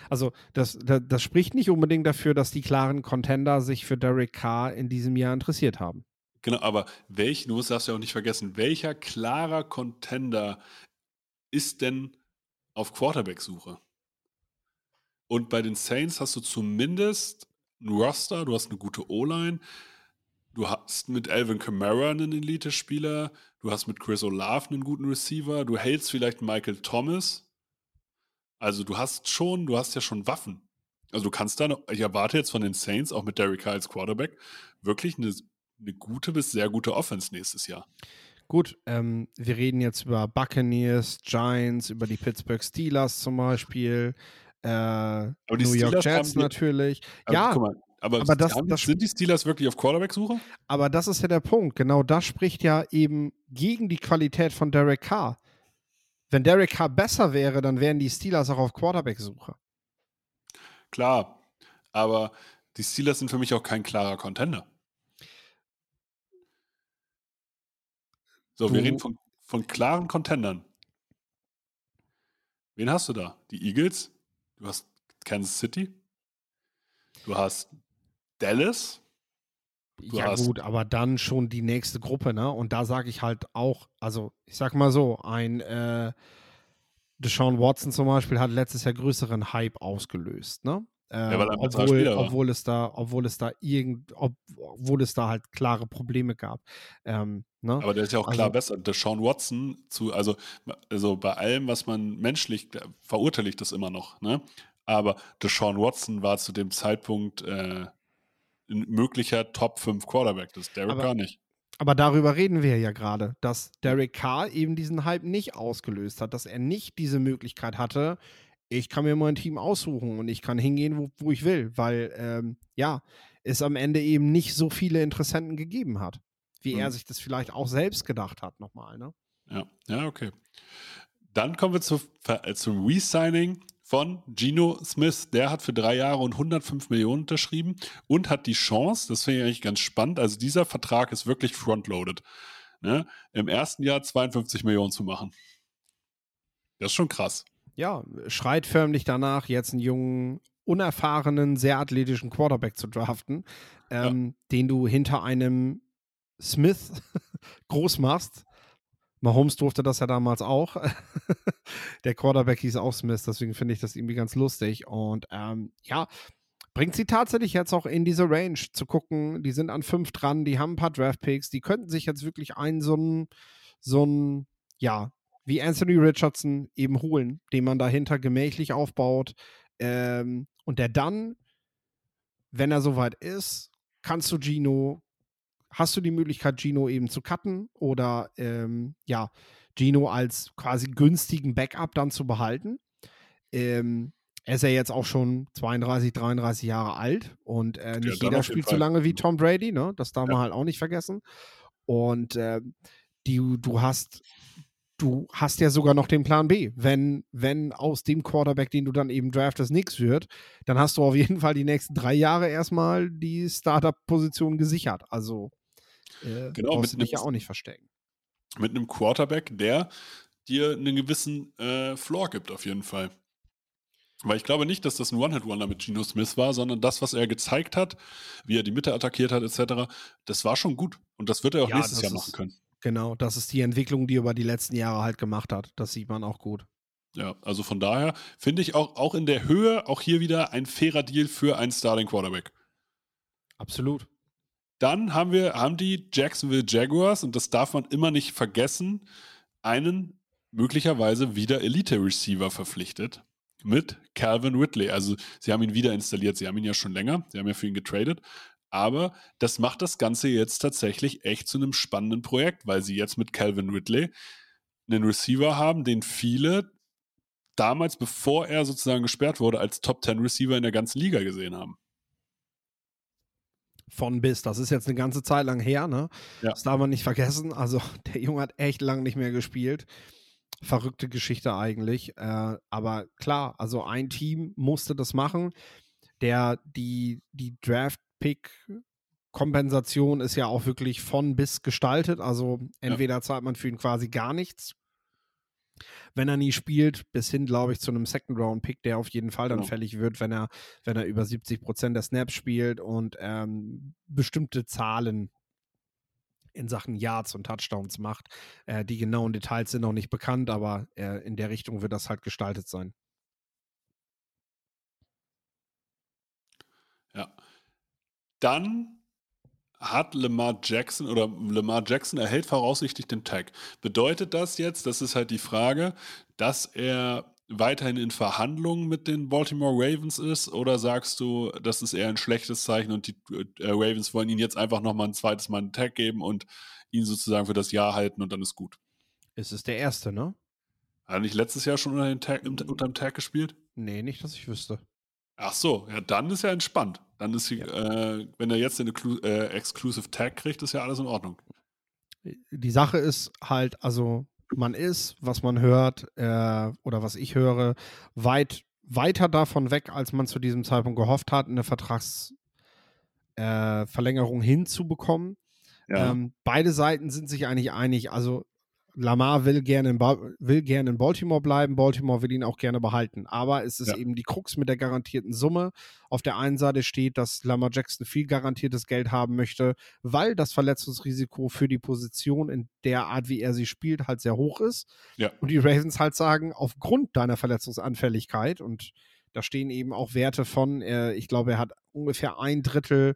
Speaker 4: also das, das, das, spricht nicht unbedingt dafür, dass die klaren Contender sich für Derek Carr in diesem Jahr interessiert haben.
Speaker 2: Genau, aber welch, du darfst ja auch nicht vergessen, welcher klarer Contender ist denn auf Quarterback-Suche? Und bei den Saints hast du zumindest ein Roster, du hast eine gute O-Line, du hast mit Alvin Kamara einen Elite-Spieler, du hast mit Chris Olave einen guten Receiver, du hältst vielleicht Michael Thomas. Also du hast schon, du hast ja schon Waffen. Also du kannst da noch, ich erwarte jetzt von den Saints, auch mit Derek Carr als Quarterback, wirklich eine, eine gute bis sehr gute Offense nächstes Jahr.
Speaker 4: Gut, ähm, wir reden jetzt über Buccaneers, Giants, über die Pittsburgh Steelers zum Beispiel, äh, New York Jets natürlich.
Speaker 2: Aber, ja, mal, aber, aber das, das, sind die Steelers wirklich auf Quarterback-Suche?
Speaker 4: Aber das ist ja der Punkt. Genau das spricht ja eben gegen die Qualität von Derek Carr. Wenn Derek Carr besser wäre, dann wären die Steelers auch auf Quarterback-Suche.
Speaker 2: Klar, aber die Steelers sind für mich auch kein klarer Contender. So, du, wir reden von, von klaren Contendern. Wen hast du da? Die Eagles? Du hast Kansas City? Du hast Dallas?
Speaker 4: Du ja, gut, aber dann schon die nächste Gruppe, ne? Und da sage ich halt auch, also ich sag mal so, ein äh, Deshaun Watson zum Beispiel hat letztes Jahr größeren Hype ausgelöst, ne?
Speaker 2: Ähm, ja,
Speaker 4: obwohl, obwohl es da, obwohl es da irgend, ob, obwohl es da halt klare Probleme gab. Ähm, ne?
Speaker 2: Aber der ist ja auch klar also, besser. Der Sean Watson zu, also, also bei allem, was man menschlich, verurteile ich das immer noch, ne? Aber der Sean Watson war zu dem Zeitpunkt äh, ein möglicher Top 5 Quarterback. Das ist Derek aber, gar nicht.
Speaker 4: Aber darüber reden wir ja gerade, dass Derek Carr eben diesen Hype nicht ausgelöst hat, dass er nicht diese Möglichkeit hatte, ich kann mir mein Team aussuchen und ich kann hingehen, wo, wo ich will, weil ähm, ja, es am Ende eben nicht so viele Interessenten gegeben hat, wie mhm. er sich das vielleicht auch selbst gedacht hat, nochmal. Ne?
Speaker 2: Ja, ja, okay. Dann kommen wir zu, äh, zum Resigning von Gino Smith. Der hat für drei Jahre und 105 Millionen unterschrieben und hat die Chance, das finde ich eigentlich ganz spannend, also dieser Vertrag ist wirklich frontloaded, ne, im ersten Jahr 52 Millionen zu machen. Das ist schon krass
Speaker 4: ja, schreit förmlich danach, jetzt einen jungen, unerfahrenen, sehr athletischen Quarterback zu draften, ähm, ja. den du hinter einem Smith groß machst. Mahomes durfte das ja damals auch. Der Quarterback hieß auch Smith, deswegen finde ich das irgendwie ganz lustig. Und ähm, ja, bringt sie tatsächlich jetzt auch in diese Range zu gucken. Die sind an fünf dran, die haben ein paar Draftpicks, die könnten sich jetzt wirklich einen so einen, so einen, ja, wie Anthony Richardson eben holen, den man dahinter gemächlich aufbaut ähm, und der dann, wenn er soweit ist, kannst du Gino, hast du die Möglichkeit, Gino eben zu cutten oder ähm, ja, Gino als quasi günstigen Backup dann zu behalten. Ähm, er ist ja jetzt auch schon 32, 33 Jahre alt und äh, nicht ja, jeder spielt so lange wie Tom Brady, ne? Das darf ja. man halt auch nicht vergessen. Und äh, die, du hast du hast ja sogar noch den Plan B. Wenn, wenn aus dem Quarterback, den du dann eben draftest, nichts wird, dann hast du auf jeden Fall die nächsten drei Jahre erstmal die Startup-Position gesichert. Also äh, genau, brauchst du dich ja auch nicht verstecken.
Speaker 2: Mit einem Quarterback, der dir einen gewissen äh, Floor gibt, auf jeden Fall. Weil ich glaube nicht, dass das ein One-Hit-Wonder mit Geno Smith war, sondern das, was er gezeigt hat, wie er die Mitte attackiert hat, etc., das war schon gut. Und das wird er auch ja, nächstes Jahr machen können.
Speaker 4: Genau, das ist die Entwicklung, die er über die letzten Jahre halt gemacht hat. Das sieht man auch gut.
Speaker 2: Ja, also von daher finde ich auch, auch in der Höhe auch hier wieder ein fairer Deal für einen Starting Quarterback.
Speaker 4: Absolut.
Speaker 2: Dann haben wir, haben die Jacksonville Jaguars, und das darf man immer nicht vergessen, einen möglicherweise wieder Elite-Receiver verpflichtet mit Calvin Whitley. Also sie haben ihn wieder installiert, sie haben ihn ja schon länger, sie haben ja für ihn getradet, aber das macht das Ganze jetzt tatsächlich echt zu einem spannenden Projekt, weil sie jetzt mit Calvin Ridley einen Receiver haben, den viele damals, bevor er sozusagen gesperrt wurde, als Top 10 Receiver in der ganzen Liga gesehen haben.
Speaker 4: Von bis, das ist jetzt eine ganze Zeit lang her, ne? Ja. Das darf man nicht vergessen. Also, der Junge hat echt lang nicht mehr gespielt. Verrückte Geschichte eigentlich. Äh, aber klar, also ein Team musste das machen, der die, die Draft Pick Kompensation ist ja auch wirklich von bis gestaltet. Also entweder ja. zahlt man für ihn quasi gar nichts, wenn er nie spielt, bis hin, glaube ich, zu einem Second-Round-Pick, der auf jeden Fall dann genau. fällig wird, wenn er, wenn er über 70 Prozent der Snaps spielt und ähm, bestimmte Zahlen in Sachen Yards und Touchdowns macht. Äh, die genauen Details sind noch nicht bekannt, aber äh, in der Richtung wird das halt gestaltet sein.
Speaker 2: Ja. Dann hat Lamar Jackson oder Lamar Jackson erhält voraussichtlich den Tag. Bedeutet das jetzt, das ist halt die Frage, dass er weiterhin in Verhandlungen mit den Baltimore Ravens ist oder sagst du, das ist eher ein schlechtes Zeichen und die äh, Ravens wollen ihn jetzt einfach nochmal ein zweites Mal einen Tag geben und ihn sozusagen für das Jahr halten und dann ist gut?
Speaker 4: Es ist der erste, ne?
Speaker 2: Hat er nicht letztes Jahr schon unter, den Tag, unter dem Tag gespielt?
Speaker 4: Nee, nicht, dass ich wüsste.
Speaker 2: Ach so, ja, dann ist ja entspannt. Dann ist, ja. äh, wenn er jetzt eine äh, Exclusive Tag kriegt, ist ja alles in Ordnung.
Speaker 4: Die Sache ist halt, also man ist, was man hört äh, oder was ich höre, weit weiter davon weg, als man zu diesem Zeitpunkt gehofft hat, eine Vertragsverlängerung äh, hinzubekommen. Ja. Ähm, beide Seiten sind sich eigentlich einig. Also Lamar will gerne, in will gerne in Baltimore bleiben, Baltimore will ihn auch gerne behalten. Aber es ist ja. eben die Krux mit der garantierten Summe. Auf der einen Seite steht, dass Lamar Jackson viel garantiertes Geld haben möchte, weil das Verletzungsrisiko für die Position in der Art, wie er sie spielt, halt sehr hoch ist. Ja. Und die Ravens halt sagen, aufgrund deiner Verletzungsanfälligkeit, und da stehen eben auch Werte von, äh, ich glaube, er hat ungefähr ein Drittel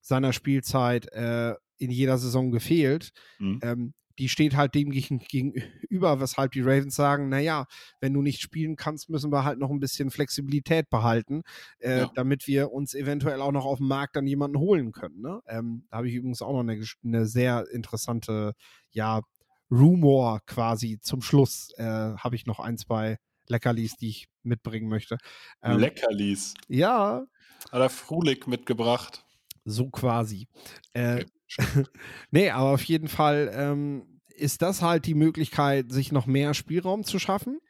Speaker 4: seiner Spielzeit äh, in jeder Saison gefehlt. Mhm. Ähm, die steht halt dem gegenüber, weshalb die Ravens sagen, naja, wenn du nicht spielen kannst, müssen wir halt noch ein bisschen Flexibilität behalten, äh, ja. damit wir uns eventuell auch noch auf dem Markt dann jemanden holen können. Ne? Ähm, da habe ich übrigens auch noch eine, eine sehr interessante, ja, Rumor quasi zum Schluss. Äh, habe ich noch ein, zwei Leckerlis, die ich mitbringen möchte.
Speaker 2: Ähm, Leckerlis?
Speaker 4: Ja.
Speaker 2: Hat er Frulik mitgebracht?
Speaker 4: So quasi. Äh, okay. nee, aber auf jeden Fall ähm, ist das halt die Möglichkeit, sich noch mehr Spielraum zu schaffen.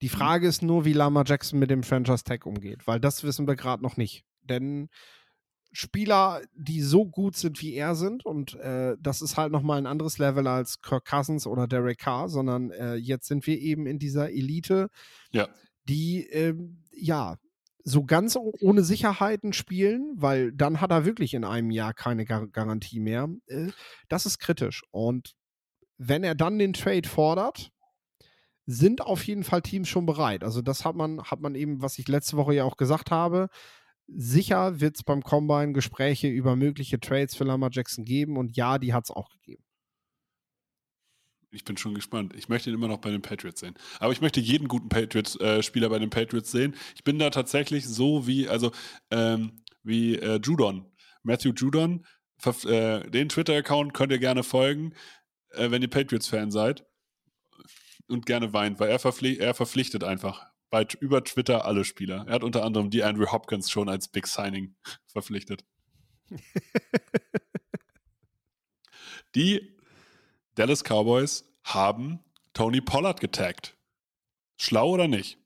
Speaker 4: Die mhm. Frage ist nur, wie Lama Jackson mit dem Franchise Tag umgeht, weil das wissen wir gerade noch nicht. Denn Spieler, die so gut sind, wie er sind, und äh, das ist halt nochmal ein anderes Level als Kirk Cousins oder Derek Carr, sondern äh, jetzt sind wir eben in dieser Elite, ja. die, äh, ja, so ganz ohne Sicherheiten spielen, weil dann hat er wirklich in einem Jahr keine Gar Garantie mehr. Äh, das ist kritisch. Und wenn er dann den Trade fordert, sind auf jeden Fall Teams schon bereit. Also das hat man, hat man eben, was ich letzte Woche ja auch gesagt habe, sicher wird es beim Combine Gespräche über mögliche Trades für Lamar Jackson geben und ja, die hat es auch gegeben.
Speaker 2: Ich bin schon gespannt. Ich möchte ihn immer noch bei den Patriots sehen. Aber ich möchte jeden guten Patriots-Spieler äh, bei den Patriots sehen. Ich bin da tatsächlich so wie, also ähm, wie äh, Judon. Matthew Judon. Äh, den Twitter-Account könnt ihr gerne folgen, äh, wenn ihr Patriots-Fan seid. Und gerne weint, weil er, verpflicht, er verpflichtet einfach bei, über Twitter alle Spieler. Er hat unter anderem die Andrew Hopkins schon als Big Signing verpflichtet. die Dallas Cowboys haben Tony Pollard getaggt. Schlau oder nicht?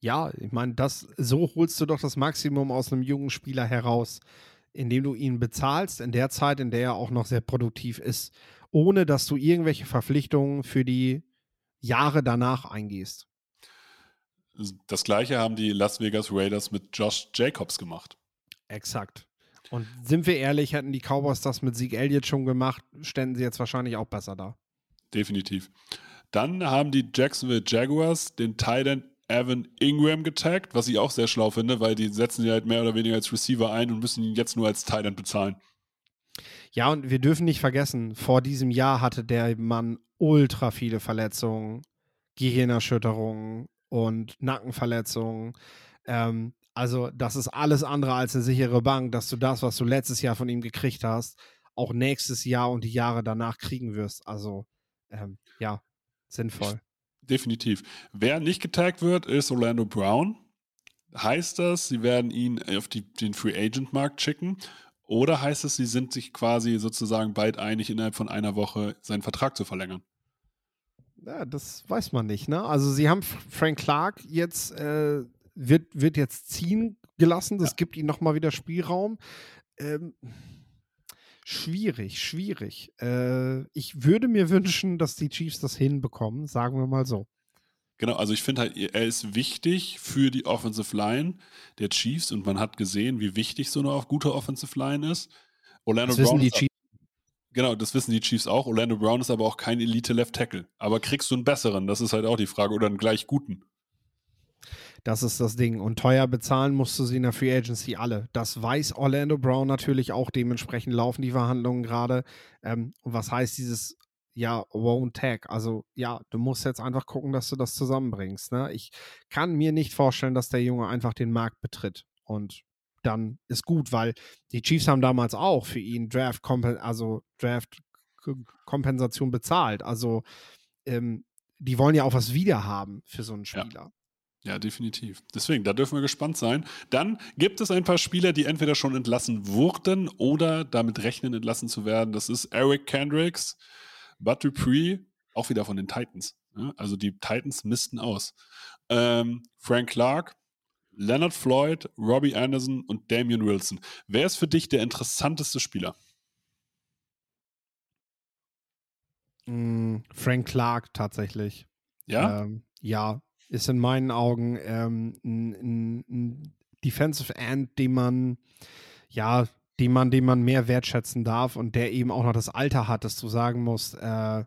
Speaker 4: Ja, ich meine, das so holst du doch das Maximum aus einem jungen Spieler heraus, indem du ihn bezahlst in der Zeit, in der er auch noch sehr produktiv ist, ohne dass du irgendwelche Verpflichtungen für die Jahre danach eingehst.
Speaker 2: Das gleiche haben die Las Vegas Raiders mit Josh Jacobs gemacht.
Speaker 4: Exakt. Und sind wir ehrlich, hätten die Cowboys das mit Sieg Elliott schon gemacht, ständen sie jetzt wahrscheinlich auch besser da.
Speaker 2: Definitiv. Dann haben die Jacksonville Jaguars den Titan Evan Ingram getaggt, was ich auch sehr schlau finde, weil die setzen ihn halt mehr oder weniger als Receiver ein und müssen ihn jetzt nur als Titan bezahlen.
Speaker 4: Ja, und wir dürfen nicht vergessen, vor diesem Jahr hatte der Mann ultra viele Verletzungen, Gehirnerschütterungen und Nackenverletzungen. Ähm, also, das ist alles andere als eine sichere Bank, dass du das, was du letztes Jahr von ihm gekriegt hast, auch nächstes Jahr und die Jahre danach kriegen wirst. Also, ähm, ja, sinnvoll.
Speaker 2: Definitiv. Wer nicht getaggt wird, ist Orlando Brown. Heißt das, sie werden ihn auf die, den Free Agent Markt schicken? Oder heißt es, sie sind sich quasi sozusagen bald einig, innerhalb von einer Woche seinen Vertrag zu verlängern?
Speaker 4: Ja, das weiß man nicht, ne? Also sie haben Frank Clark jetzt äh, wird, wird jetzt ziehen gelassen. Das ja. gibt ihm nochmal wieder Spielraum. Ähm, Schwierig, schwierig. Äh, ich würde mir wünschen, dass die Chiefs das hinbekommen, sagen wir mal so.
Speaker 2: Genau, also ich finde halt, er ist wichtig für die Offensive Line der Chiefs und man hat gesehen, wie wichtig so eine gute Offensive Line ist. Orlando
Speaker 4: Das wissen
Speaker 2: Brown
Speaker 4: die Chiefs.
Speaker 2: Genau, das wissen die Chiefs auch. Orlando Brown ist aber auch kein Elite Left Tackle. Aber kriegst du einen besseren? Das ist halt auch die Frage. Oder einen gleich guten.
Speaker 4: Das ist das Ding. Und teuer bezahlen musst du sie in der Free Agency alle. Das weiß Orlando Brown natürlich auch. Dementsprechend laufen die Verhandlungen gerade. Ähm, und was heißt dieses, ja, won't tag? Also, ja, du musst jetzt einfach gucken, dass du das zusammenbringst. Ne? Ich kann mir nicht vorstellen, dass der Junge einfach den Markt betritt. Und dann ist gut, weil die Chiefs haben damals auch für ihn Draft, also Draft Kompensation bezahlt. Also, ähm, die wollen ja auch was wiederhaben für so einen. Spieler.
Speaker 2: Ja, definitiv. Deswegen, da dürfen wir gespannt sein. Dann gibt es ein paar Spieler, die entweder schon entlassen wurden oder damit rechnen, entlassen zu werden. Das ist Eric Kendricks, Bud Dupree, auch wieder von den Titans. Ja, also die Titans missten aus. Ähm, Frank Clark, Leonard Floyd, Robbie Anderson und Damian Wilson. Wer ist für dich der interessanteste Spieler?
Speaker 4: Mm, Frank Clark tatsächlich.
Speaker 2: Ja?
Speaker 4: Ähm, ja, ist in meinen Augen ähm, ein, ein, ein Defensive End, den man, ja, den man, den man mehr wertschätzen darf und der eben auch noch das Alter hat, dass du sagen musst, äh,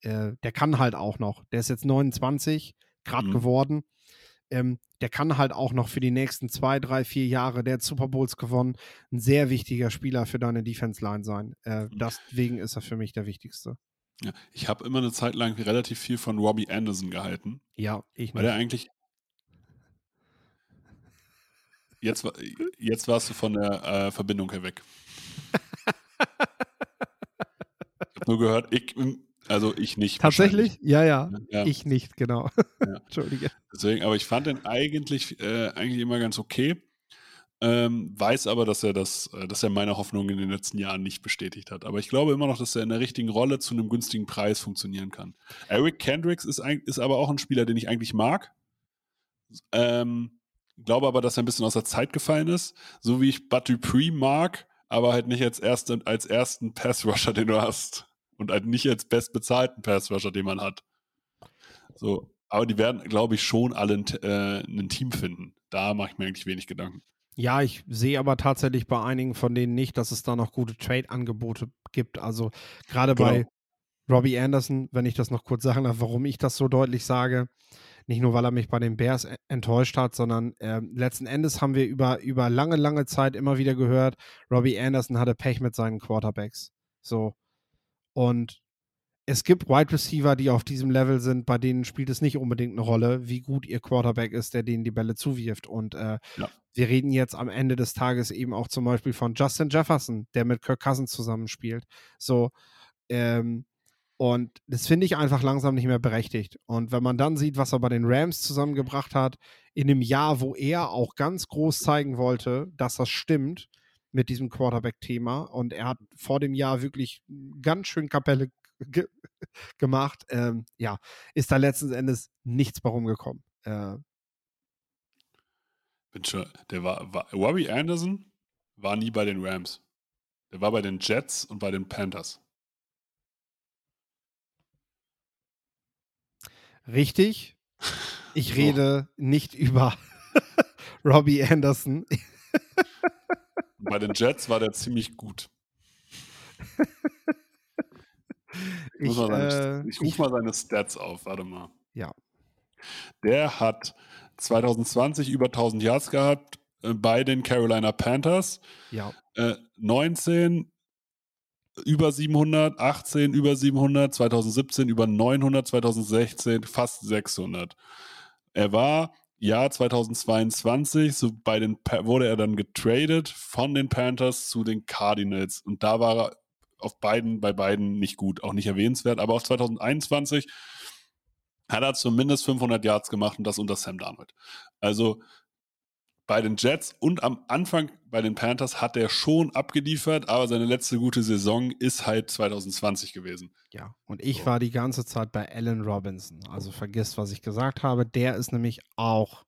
Speaker 4: äh, der kann halt auch noch. Der ist jetzt 29 Grad
Speaker 2: Mhm.
Speaker 4: geworden. Ähm, der kann halt auch noch für die nächsten zwei, drei, vier Jahre, der hat Super Bowls gewonnen, ein sehr wichtiger Spieler für deine Defense Line sein. Äh,
Speaker 2: Mhm.
Speaker 4: deswegen ist er für mich der wichtigste.
Speaker 2: Ja. Ich habe immer eine Zeit lang relativ viel von Robbie Anderson gehalten,
Speaker 4: Ja, ich
Speaker 2: weil
Speaker 4: nicht.
Speaker 2: er eigentlich. Jetzt, jetzt warst du von der äh, Verbindung her weg. Ich habe nur gehört, ich, also ich nicht.
Speaker 4: Tatsächlich? Ja, ja.
Speaker 2: Ja,
Speaker 4: Ich nicht, genau.
Speaker 2: Ja.
Speaker 4: Entschuldige.
Speaker 2: deswegen, aber ich fand den eigentlich, äh, eigentlich immer ganz okay. Ähm, weiß aber, dass er das, äh, dass er meine Hoffnung in den letzten Jahren nicht bestätigt hat. Aber ich glaube immer noch, dass er in der richtigen Rolle zu einem günstigen Preis funktionieren kann. Eric Kendricks ist, eig- ist aber auch ein Spieler, den ich eigentlich mag. Ähm, glaube aber, dass er ein bisschen aus der Zeit gefallen ist. So wie ich Bud Dupree mag, aber halt nicht als, erste, als ersten Pass-Rusher, den du hast. Und halt nicht als bestbezahlten Pass-Rusher, den man hat. So, aber die werden, glaube ich, schon alle ein, äh, ein Team finden. Da mache ich mir eigentlich wenig Gedanken.
Speaker 4: Ja, ich sehe aber tatsächlich bei einigen von denen nicht, dass es da noch gute Trade-Angebote gibt. Also gerade bei
Speaker 2: Genau.
Speaker 4: Robbie Anderson, wenn ich das noch kurz sagen darf, warum ich das so deutlich sage, nicht nur, weil er mich bei den Bears enttäuscht hat, sondern ähm, letzten Endes haben wir über, über lange, lange Zeit immer wieder gehört, Robbie Anderson hatte Pech mit seinen Quarterbacks. So. Und es gibt Wide Receiver, die auf diesem Level sind, bei denen spielt es nicht unbedingt eine Rolle, wie gut ihr Quarterback ist, der denen die Bälle zuwirft. Und äh,
Speaker 2: Ja.
Speaker 4: wir reden jetzt am Ende des Tages eben auch zum Beispiel von Justin Jefferson, der mit Kirk Cousins zusammenspielt. So, ähm, und das finde ich einfach langsam nicht mehr berechtigt. Und wenn man dann sieht, was er bei den Rams zusammengebracht hat, in einem Jahr, wo er auch ganz groß zeigen wollte, dass das stimmt mit diesem Quarterback-Thema. Und er hat vor dem Jahr wirklich ganz schön Kapelle ge gemacht. Ähm, ja, ist da letzten Endes nichts bei rumgekommen. Äh,
Speaker 2: Bin schon, der war, war, Robbie Anderson war nie bei den Rams. Der war bei den Jets und bei den Panthers.
Speaker 4: richtig. Ich
Speaker 2: So.
Speaker 4: rede nicht über Robbie Anderson.
Speaker 2: Bei den Jets war der ziemlich gut. Ich, muss
Speaker 4: Ich,
Speaker 2: mal seine,
Speaker 4: äh,
Speaker 2: ich ruf
Speaker 4: ich-
Speaker 2: mal seine Stats auf, warte mal.
Speaker 4: Ja.
Speaker 2: Der hat 2020 über 1000 Yards gehabt äh, bei den Carolina Panthers.
Speaker 4: Ja,
Speaker 2: Äh, 19 über 700, 18 über 700, 2017 über 900, 2016 fast 600. Er war Jahr 2022, so bei den wurde er dann getradet von den Panthers zu den Cardinals und da war er auf beiden bei beiden nicht gut, auch nicht erwähnenswert, aber auf 2021 hat er zumindest 500 Yards gemacht und das unter Sam Darnold. Also bei den Jets und am Anfang bei den Panthers hat er schon abgeliefert, aber seine letzte gute Saison ist halt 2020 gewesen.
Speaker 4: ja. Und ich
Speaker 2: So.
Speaker 4: war die ganze Zeit bei Allen Robinson. Also vergiss, was ich gesagt habe. Der ist nämlich auch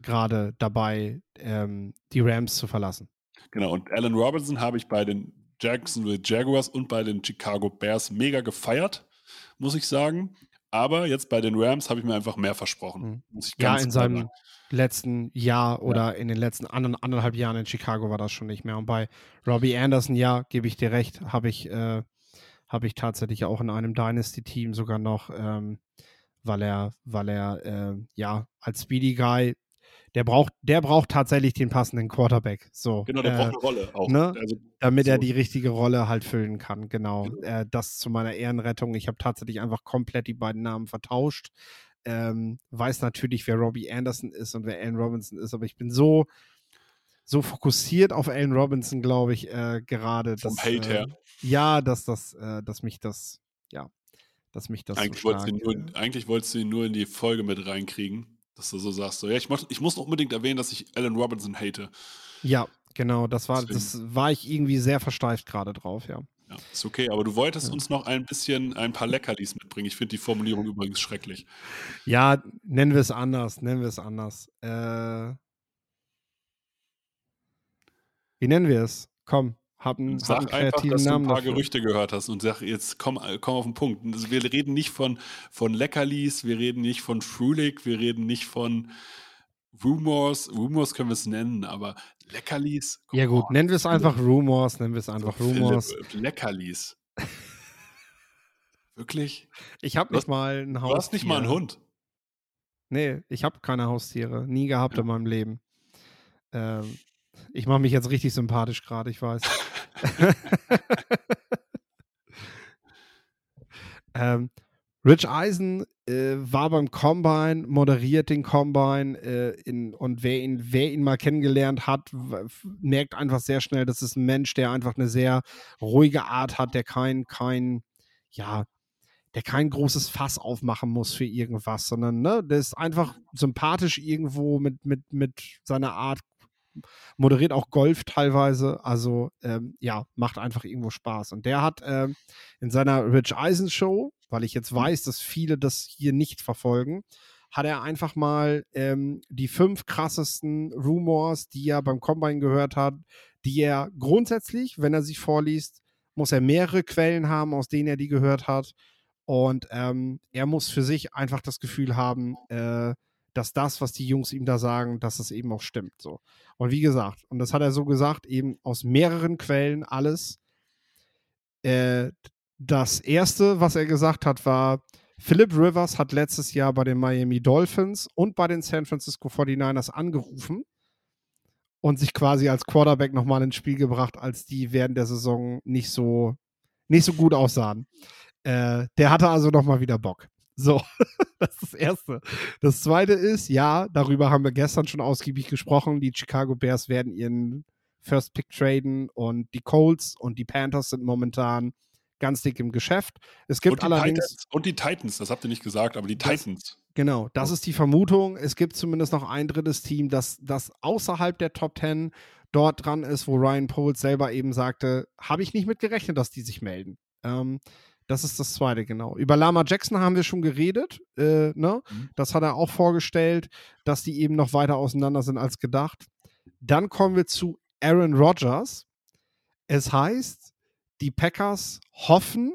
Speaker 4: gerade dabei, ähm, die Rams zu verlassen.
Speaker 2: Genau, und Allen Robinson habe ich bei den Jacksonville Jaguars und bei den Chicago Bears mega gefeiert, muss ich sagen. Aber jetzt bei den Rams habe ich mir einfach mehr versprochen.
Speaker 4: Mhm.
Speaker 2: Muss ich
Speaker 4: Ja,
Speaker 2: ganz
Speaker 4: in
Speaker 2: klar
Speaker 4: seinem
Speaker 2: sagen.
Speaker 4: letzten Jahr oder in den letzten andern, anderthalb Jahren in Chicago war das schon nicht mehr. Und bei Robbie Anderson, ja, gebe ich dir recht, habe ich, äh, habe ich tatsächlich auch in einem Dynasty-Team sogar noch, ähm, weil er, weil er, äh, ja, als Speedy Guy, der braucht, der braucht tatsächlich den passenden Quarterback. So,
Speaker 2: Genau, der
Speaker 4: äh,
Speaker 2: braucht eine Rolle auch.
Speaker 4: ne?
Speaker 2: Also,
Speaker 4: damit er
Speaker 2: So.
Speaker 4: die richtige Rolle halt füllen kann. Genau.
Speaker 2: Genau.
Speaker 4: Äh, das zu meiner Ehrenrettung. Ich habe tatsächlich einfach komplett die beiden Namen vertauscht. Ähm, weiß natürlich, wer Robbie Anderson ist und wer Allen Robinson ist, aber ich bin so, so fokussiert auf Allen Robinson, glaube ich, äh, gerade.
Speaker 2: Vom
Speaker 4: dass,
Speaker 2: Hate
Speaker 4: äh,
Speaker 2: her.
Speaker 4: Ja, dass das, äh, dass mich das, ja, dass mich das
Speaker 2: eigentlich,
Speaker 4: so
Speaker 2: wolltest
Speaker 4: stark,
Speaker 2: du ihn nur,
Speaker 4: äh,
Speaker 2: eigentlich wolltest du ihn nur in die Folge mit reinkriegen, dass du so sagst, so, ja, ich, muss- ich muss noch unbedingt erwähnen, dass ich Allen Robinson hate.
Speaker 4: Ja, genau, das war,
Speaker 2: Deswegen.
Speaker 4: das war ich irgendwie sehr versteift gerade drauf, ja.
Speaker 2: Ja, ist okay, aber du wolltest
Speaker 4: Ja.
Speaker 2: uns noch ein bisschen, ein paar Leckerlis mitbringen. Ich finde die Formulierung übrigens schrecklich.
Speaker 4: Ja, nennen wir es anders, nennen wir es anders. Äh, wie nennen wir es? Komm, hab einen, hab einen
Speaker 2: Sag einfach,
Speaker 4: kreativen
Speaker 2: dass du ein
Speaker 4: Namen
Speaker 2: paar
Speaker 4: dafür.
Speaker 2: Gerüchte gehört hast und sag jetzt, komm, komm auf den Punkt. Wir reden nicht von, von Leckerlis, wir reden nicht von Frühling, wir reden nicht von Rumors. Rumors können wir es nennen, aber Leckerlis?
Speaker 4: Ja gut,
Speaker 2: on.
Speaker 4: nennen wir es einfach Rumors, nennen wir es einfach
Speaker 2: So,
Speaker 4: Rumors.
Speaker 2: Philipp, Leckerlis. Wirklich?
Speaker 4: Ich habe nicht mal ein Haustier.
Speaker 2: Du hast nicht mal einen Hund.
Speaker 4: Nee, ich habe keine Haustiere. Nie gehabt in meinem Leben. Ähm, ich mache mich jetzt richtig sympathisch gerade, ich weiß. ähm, Rich Eisen äh, war beim Combine, moderiert den Combine äh, in, und wer ihn, wer ihn mal kennengelernt hat, merkt einfach sehr schnell, das ist ein Mensch, der einfach eine sehr ruhige Art hat, der kein, kein, ja, der kein großes Fass aufmachen muss für irgendwas, sondern ne, der ist einfach sympathisch irgendwo mit, mit, mit seiner Art, moderiert auch Golf teilweise, also ähm, ja, macht einfach irgendwo Spaß. Und der hat ähm, in seiner Rich Eisen Show, weil ich jetzt weiß, dass viele das hier nicht verfolgen, hat er einfach mal ähm, die fünf krassesten Rumors, die er beim Combine gehört hat, die er grundsätzlich, wenn er sie vorliest, muss er mehrere Quellen haben, aus denen er die gehört hat. Und ähm, er muss für sich einfach das Gefühl haben, äh, dass das, was die Jungs ihm da sagen, dass es eben auch stimmt. So. Und wie gesagt, und das hat er so gesagt, eben aus mehreren Quellen alles. Äh, das erste, was er gesagt hat, war, Philip Rivers hat letztes Jahr bei den Miami Dolphins und bei den San Francisco 49ers angerufen und sich quasi als Quarterback nochmal ins Spiel gebracht, als die während der Saison nicht so, nicht so gut aussahen. Äh, der hatte also nochmal wieder Bock. So, das ist das Erste. Das Zweite ist, ja, darüber haben wir gestern schon ausgiebig gesprochen. Die Chicago Bears werden ihren First Pick traden und die Colts und die Panthers sind momentan ganz dick im Geschäft. Es gibt
Speaker 2: Und die,
Speaker 4: allerdings.
Speaker 2: Titans, und die Titans, das habt ihr nicht gesagt, aber die
Speaker 4: Das-
Speaker 2: Titans.
Speaker 4: Genau, das ist die Vermutung. Es gibt zumindest noch ein drittes Team, das, das außerhalb der Top 10 dort dran ist, wo Ryan Poles selber eben sagte, habe ich nicht mit gerechnet, dass die sich melden. Ähm, das ist das zweite, genau. Über Lama Jackson haben wir schon geredet. Äh, ne?
Speaker 2: Mhm.
Speaker 4: Das hat er auch vorgestellt, dass die eben noch weiter auseinander sind als gedacht. Dann kommen wir zu Aaron Rodgers. Es heißt, die Packers hoffen,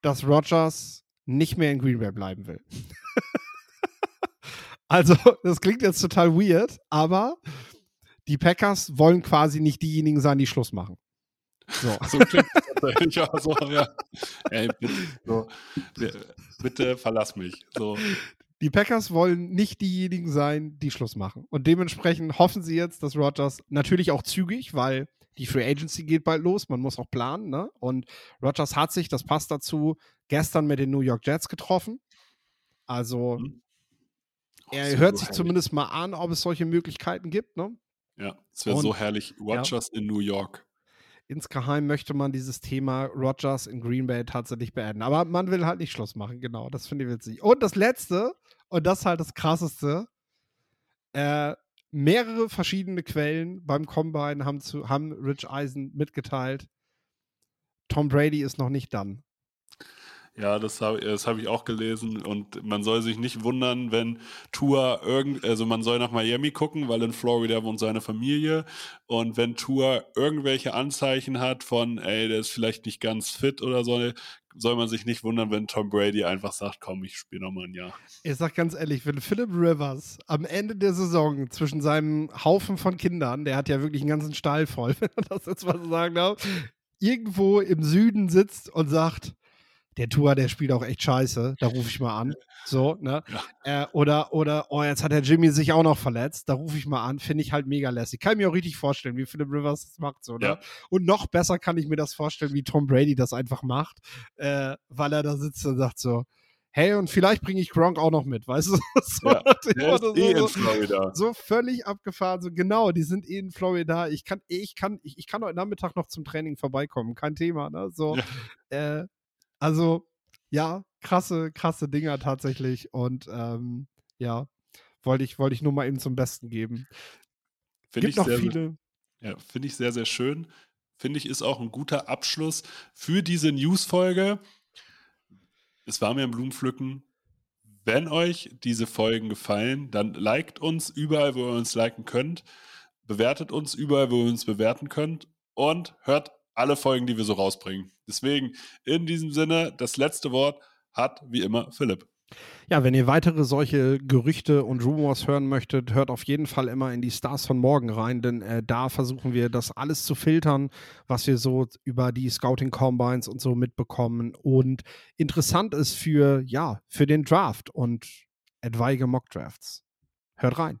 Speaker 4: dass Rodgers nicht mehr in Green Bay bleiben will. also, das klingt jetzt total weird, aber die Packers wollen quasi nicht diejenigen sein, die Schluss machen. So.
Speaker 2: So klingt es. Ja, so, ja. Ey, bitte, so, bitte, verlass mich. So.
Speaker 4: Die Packers wollen nicht diejenigen sein, die Schluss machen. Und dementsprechend hoffen sie jetzt, dass Rodgers natürlich auch zügig, weil die Free Agency geht bald los, man muss auch planen, ne? Und Rodgers hat sich, das passt dazu, gestern mit den New York Jets getroffen. Also
Speaker 2: Mhm.
Speaker 4: er hört
Speaker 2: so
Speaker 4: sich
Speaker 2: herrlich.
Speaker 4: zumindest mal an, ob es solche Möglichkeiten gibt, ne?
Speaker 2: Ja, es wäre so herrlich. Rogers in New York.
Speaker 4: Insgeheim möchte man dieses Thema Rodgers in Green Bay tatsächlich beenden. Aber man will halt nicht Schluss machen, genau. Das finde ich witzig. Und das Letzte, und das ist halt das Krasseste, äh, mehrere verschiedene Quellen beim Combine haben, zu, haben Rich Eisen mitgeteilt, Tom Brady ist noch nicht dann.
Speaker 2: Ja, das habe das hab ich auch gelesen und man soll sich nicht wundern, wenn Tour irgend, also man soll nach Miami gucken, weil in Florida wohnt seine Familie und wenn Tour irgendwelche Anzeichen hat von, ey, der ist vielleicht nicht ganz fit oder so, soll man sich nicht wundern, wenn Tom Brady einfach sagt, komm, ich spiele nochmal ein Jahr.
Speaker 4: Ich sag ganz ehrlich, wenn Philip Rivers am Ende der Saison zwischen seinem Haufen von Kindern, der hat ja wirklich einen ganzen Stall voll, wenn man das jetzt mal so sagen darf, irgendwo im Süden sitzt und sagt, der Tour, der spielt auch echt scheiße, da rufe ich mal an. So, ne? Ja. Äh, oder, oder, oh, jetzt hat der Jimmy sich auch noch verletzt, da rufe ich mal an, finde ich halt mega lässig. Kann ich mir auch richtig vorstellen, wie Philip Rivers das macht, so, ne? Ja. Und noch besser kann ich mir das vorstellen, wie Tom Brady das einfach macht, äh, weil er da sitzt und sagt so, hey, und vielleicht bringe ich Gronk auch noch mit, weißt du? So,
Speaker 2: ja, ist eh so, in Florida.
Speaker 4: So völlig abgefahren, so genau, die sind eh in Florida. Ich kann, ich kann, ich, ich kann heute Nachmittag noch zum Training vorbeikommen, kein Thema, ne? So, ja. äh, also, ja, krasse, krasse Dinger tatsächlich. Und ähm, ja, wollte ich, wollte ich nur mal eben zum Besten geben.
Speaker 2: Finde ich noch sehr, viele. Ja, finde ich sehr, sehr schön. Finde ich, ist auch ein guter Abschluss für diese News-Folge. Es war mir ein Blumenpflücken. Wenn euch diese Folgen gefallen, dann liked uns überall, wo ihr uns liken könnt. Bewertet uns überall, wo ihr uns bewerten könnt. Und hört alle Folgen, die wir so rausbringen. Deswegen in diesem Sinne, das letzte Wort hat wie immer Philipp.
Speaker 4: Ja, wenn ihr weitere solche Gerüchte und Rumors hören möchtet, hört auf jeden Fall immer in die Stars von morgen rein, denn äh, da versuchen wir das alles zu filtern, was wir so über die Scouting Combines und so mitbekommen und interessant ist für ja, für den Draft und etwaige Mock Drafts. Hört rein.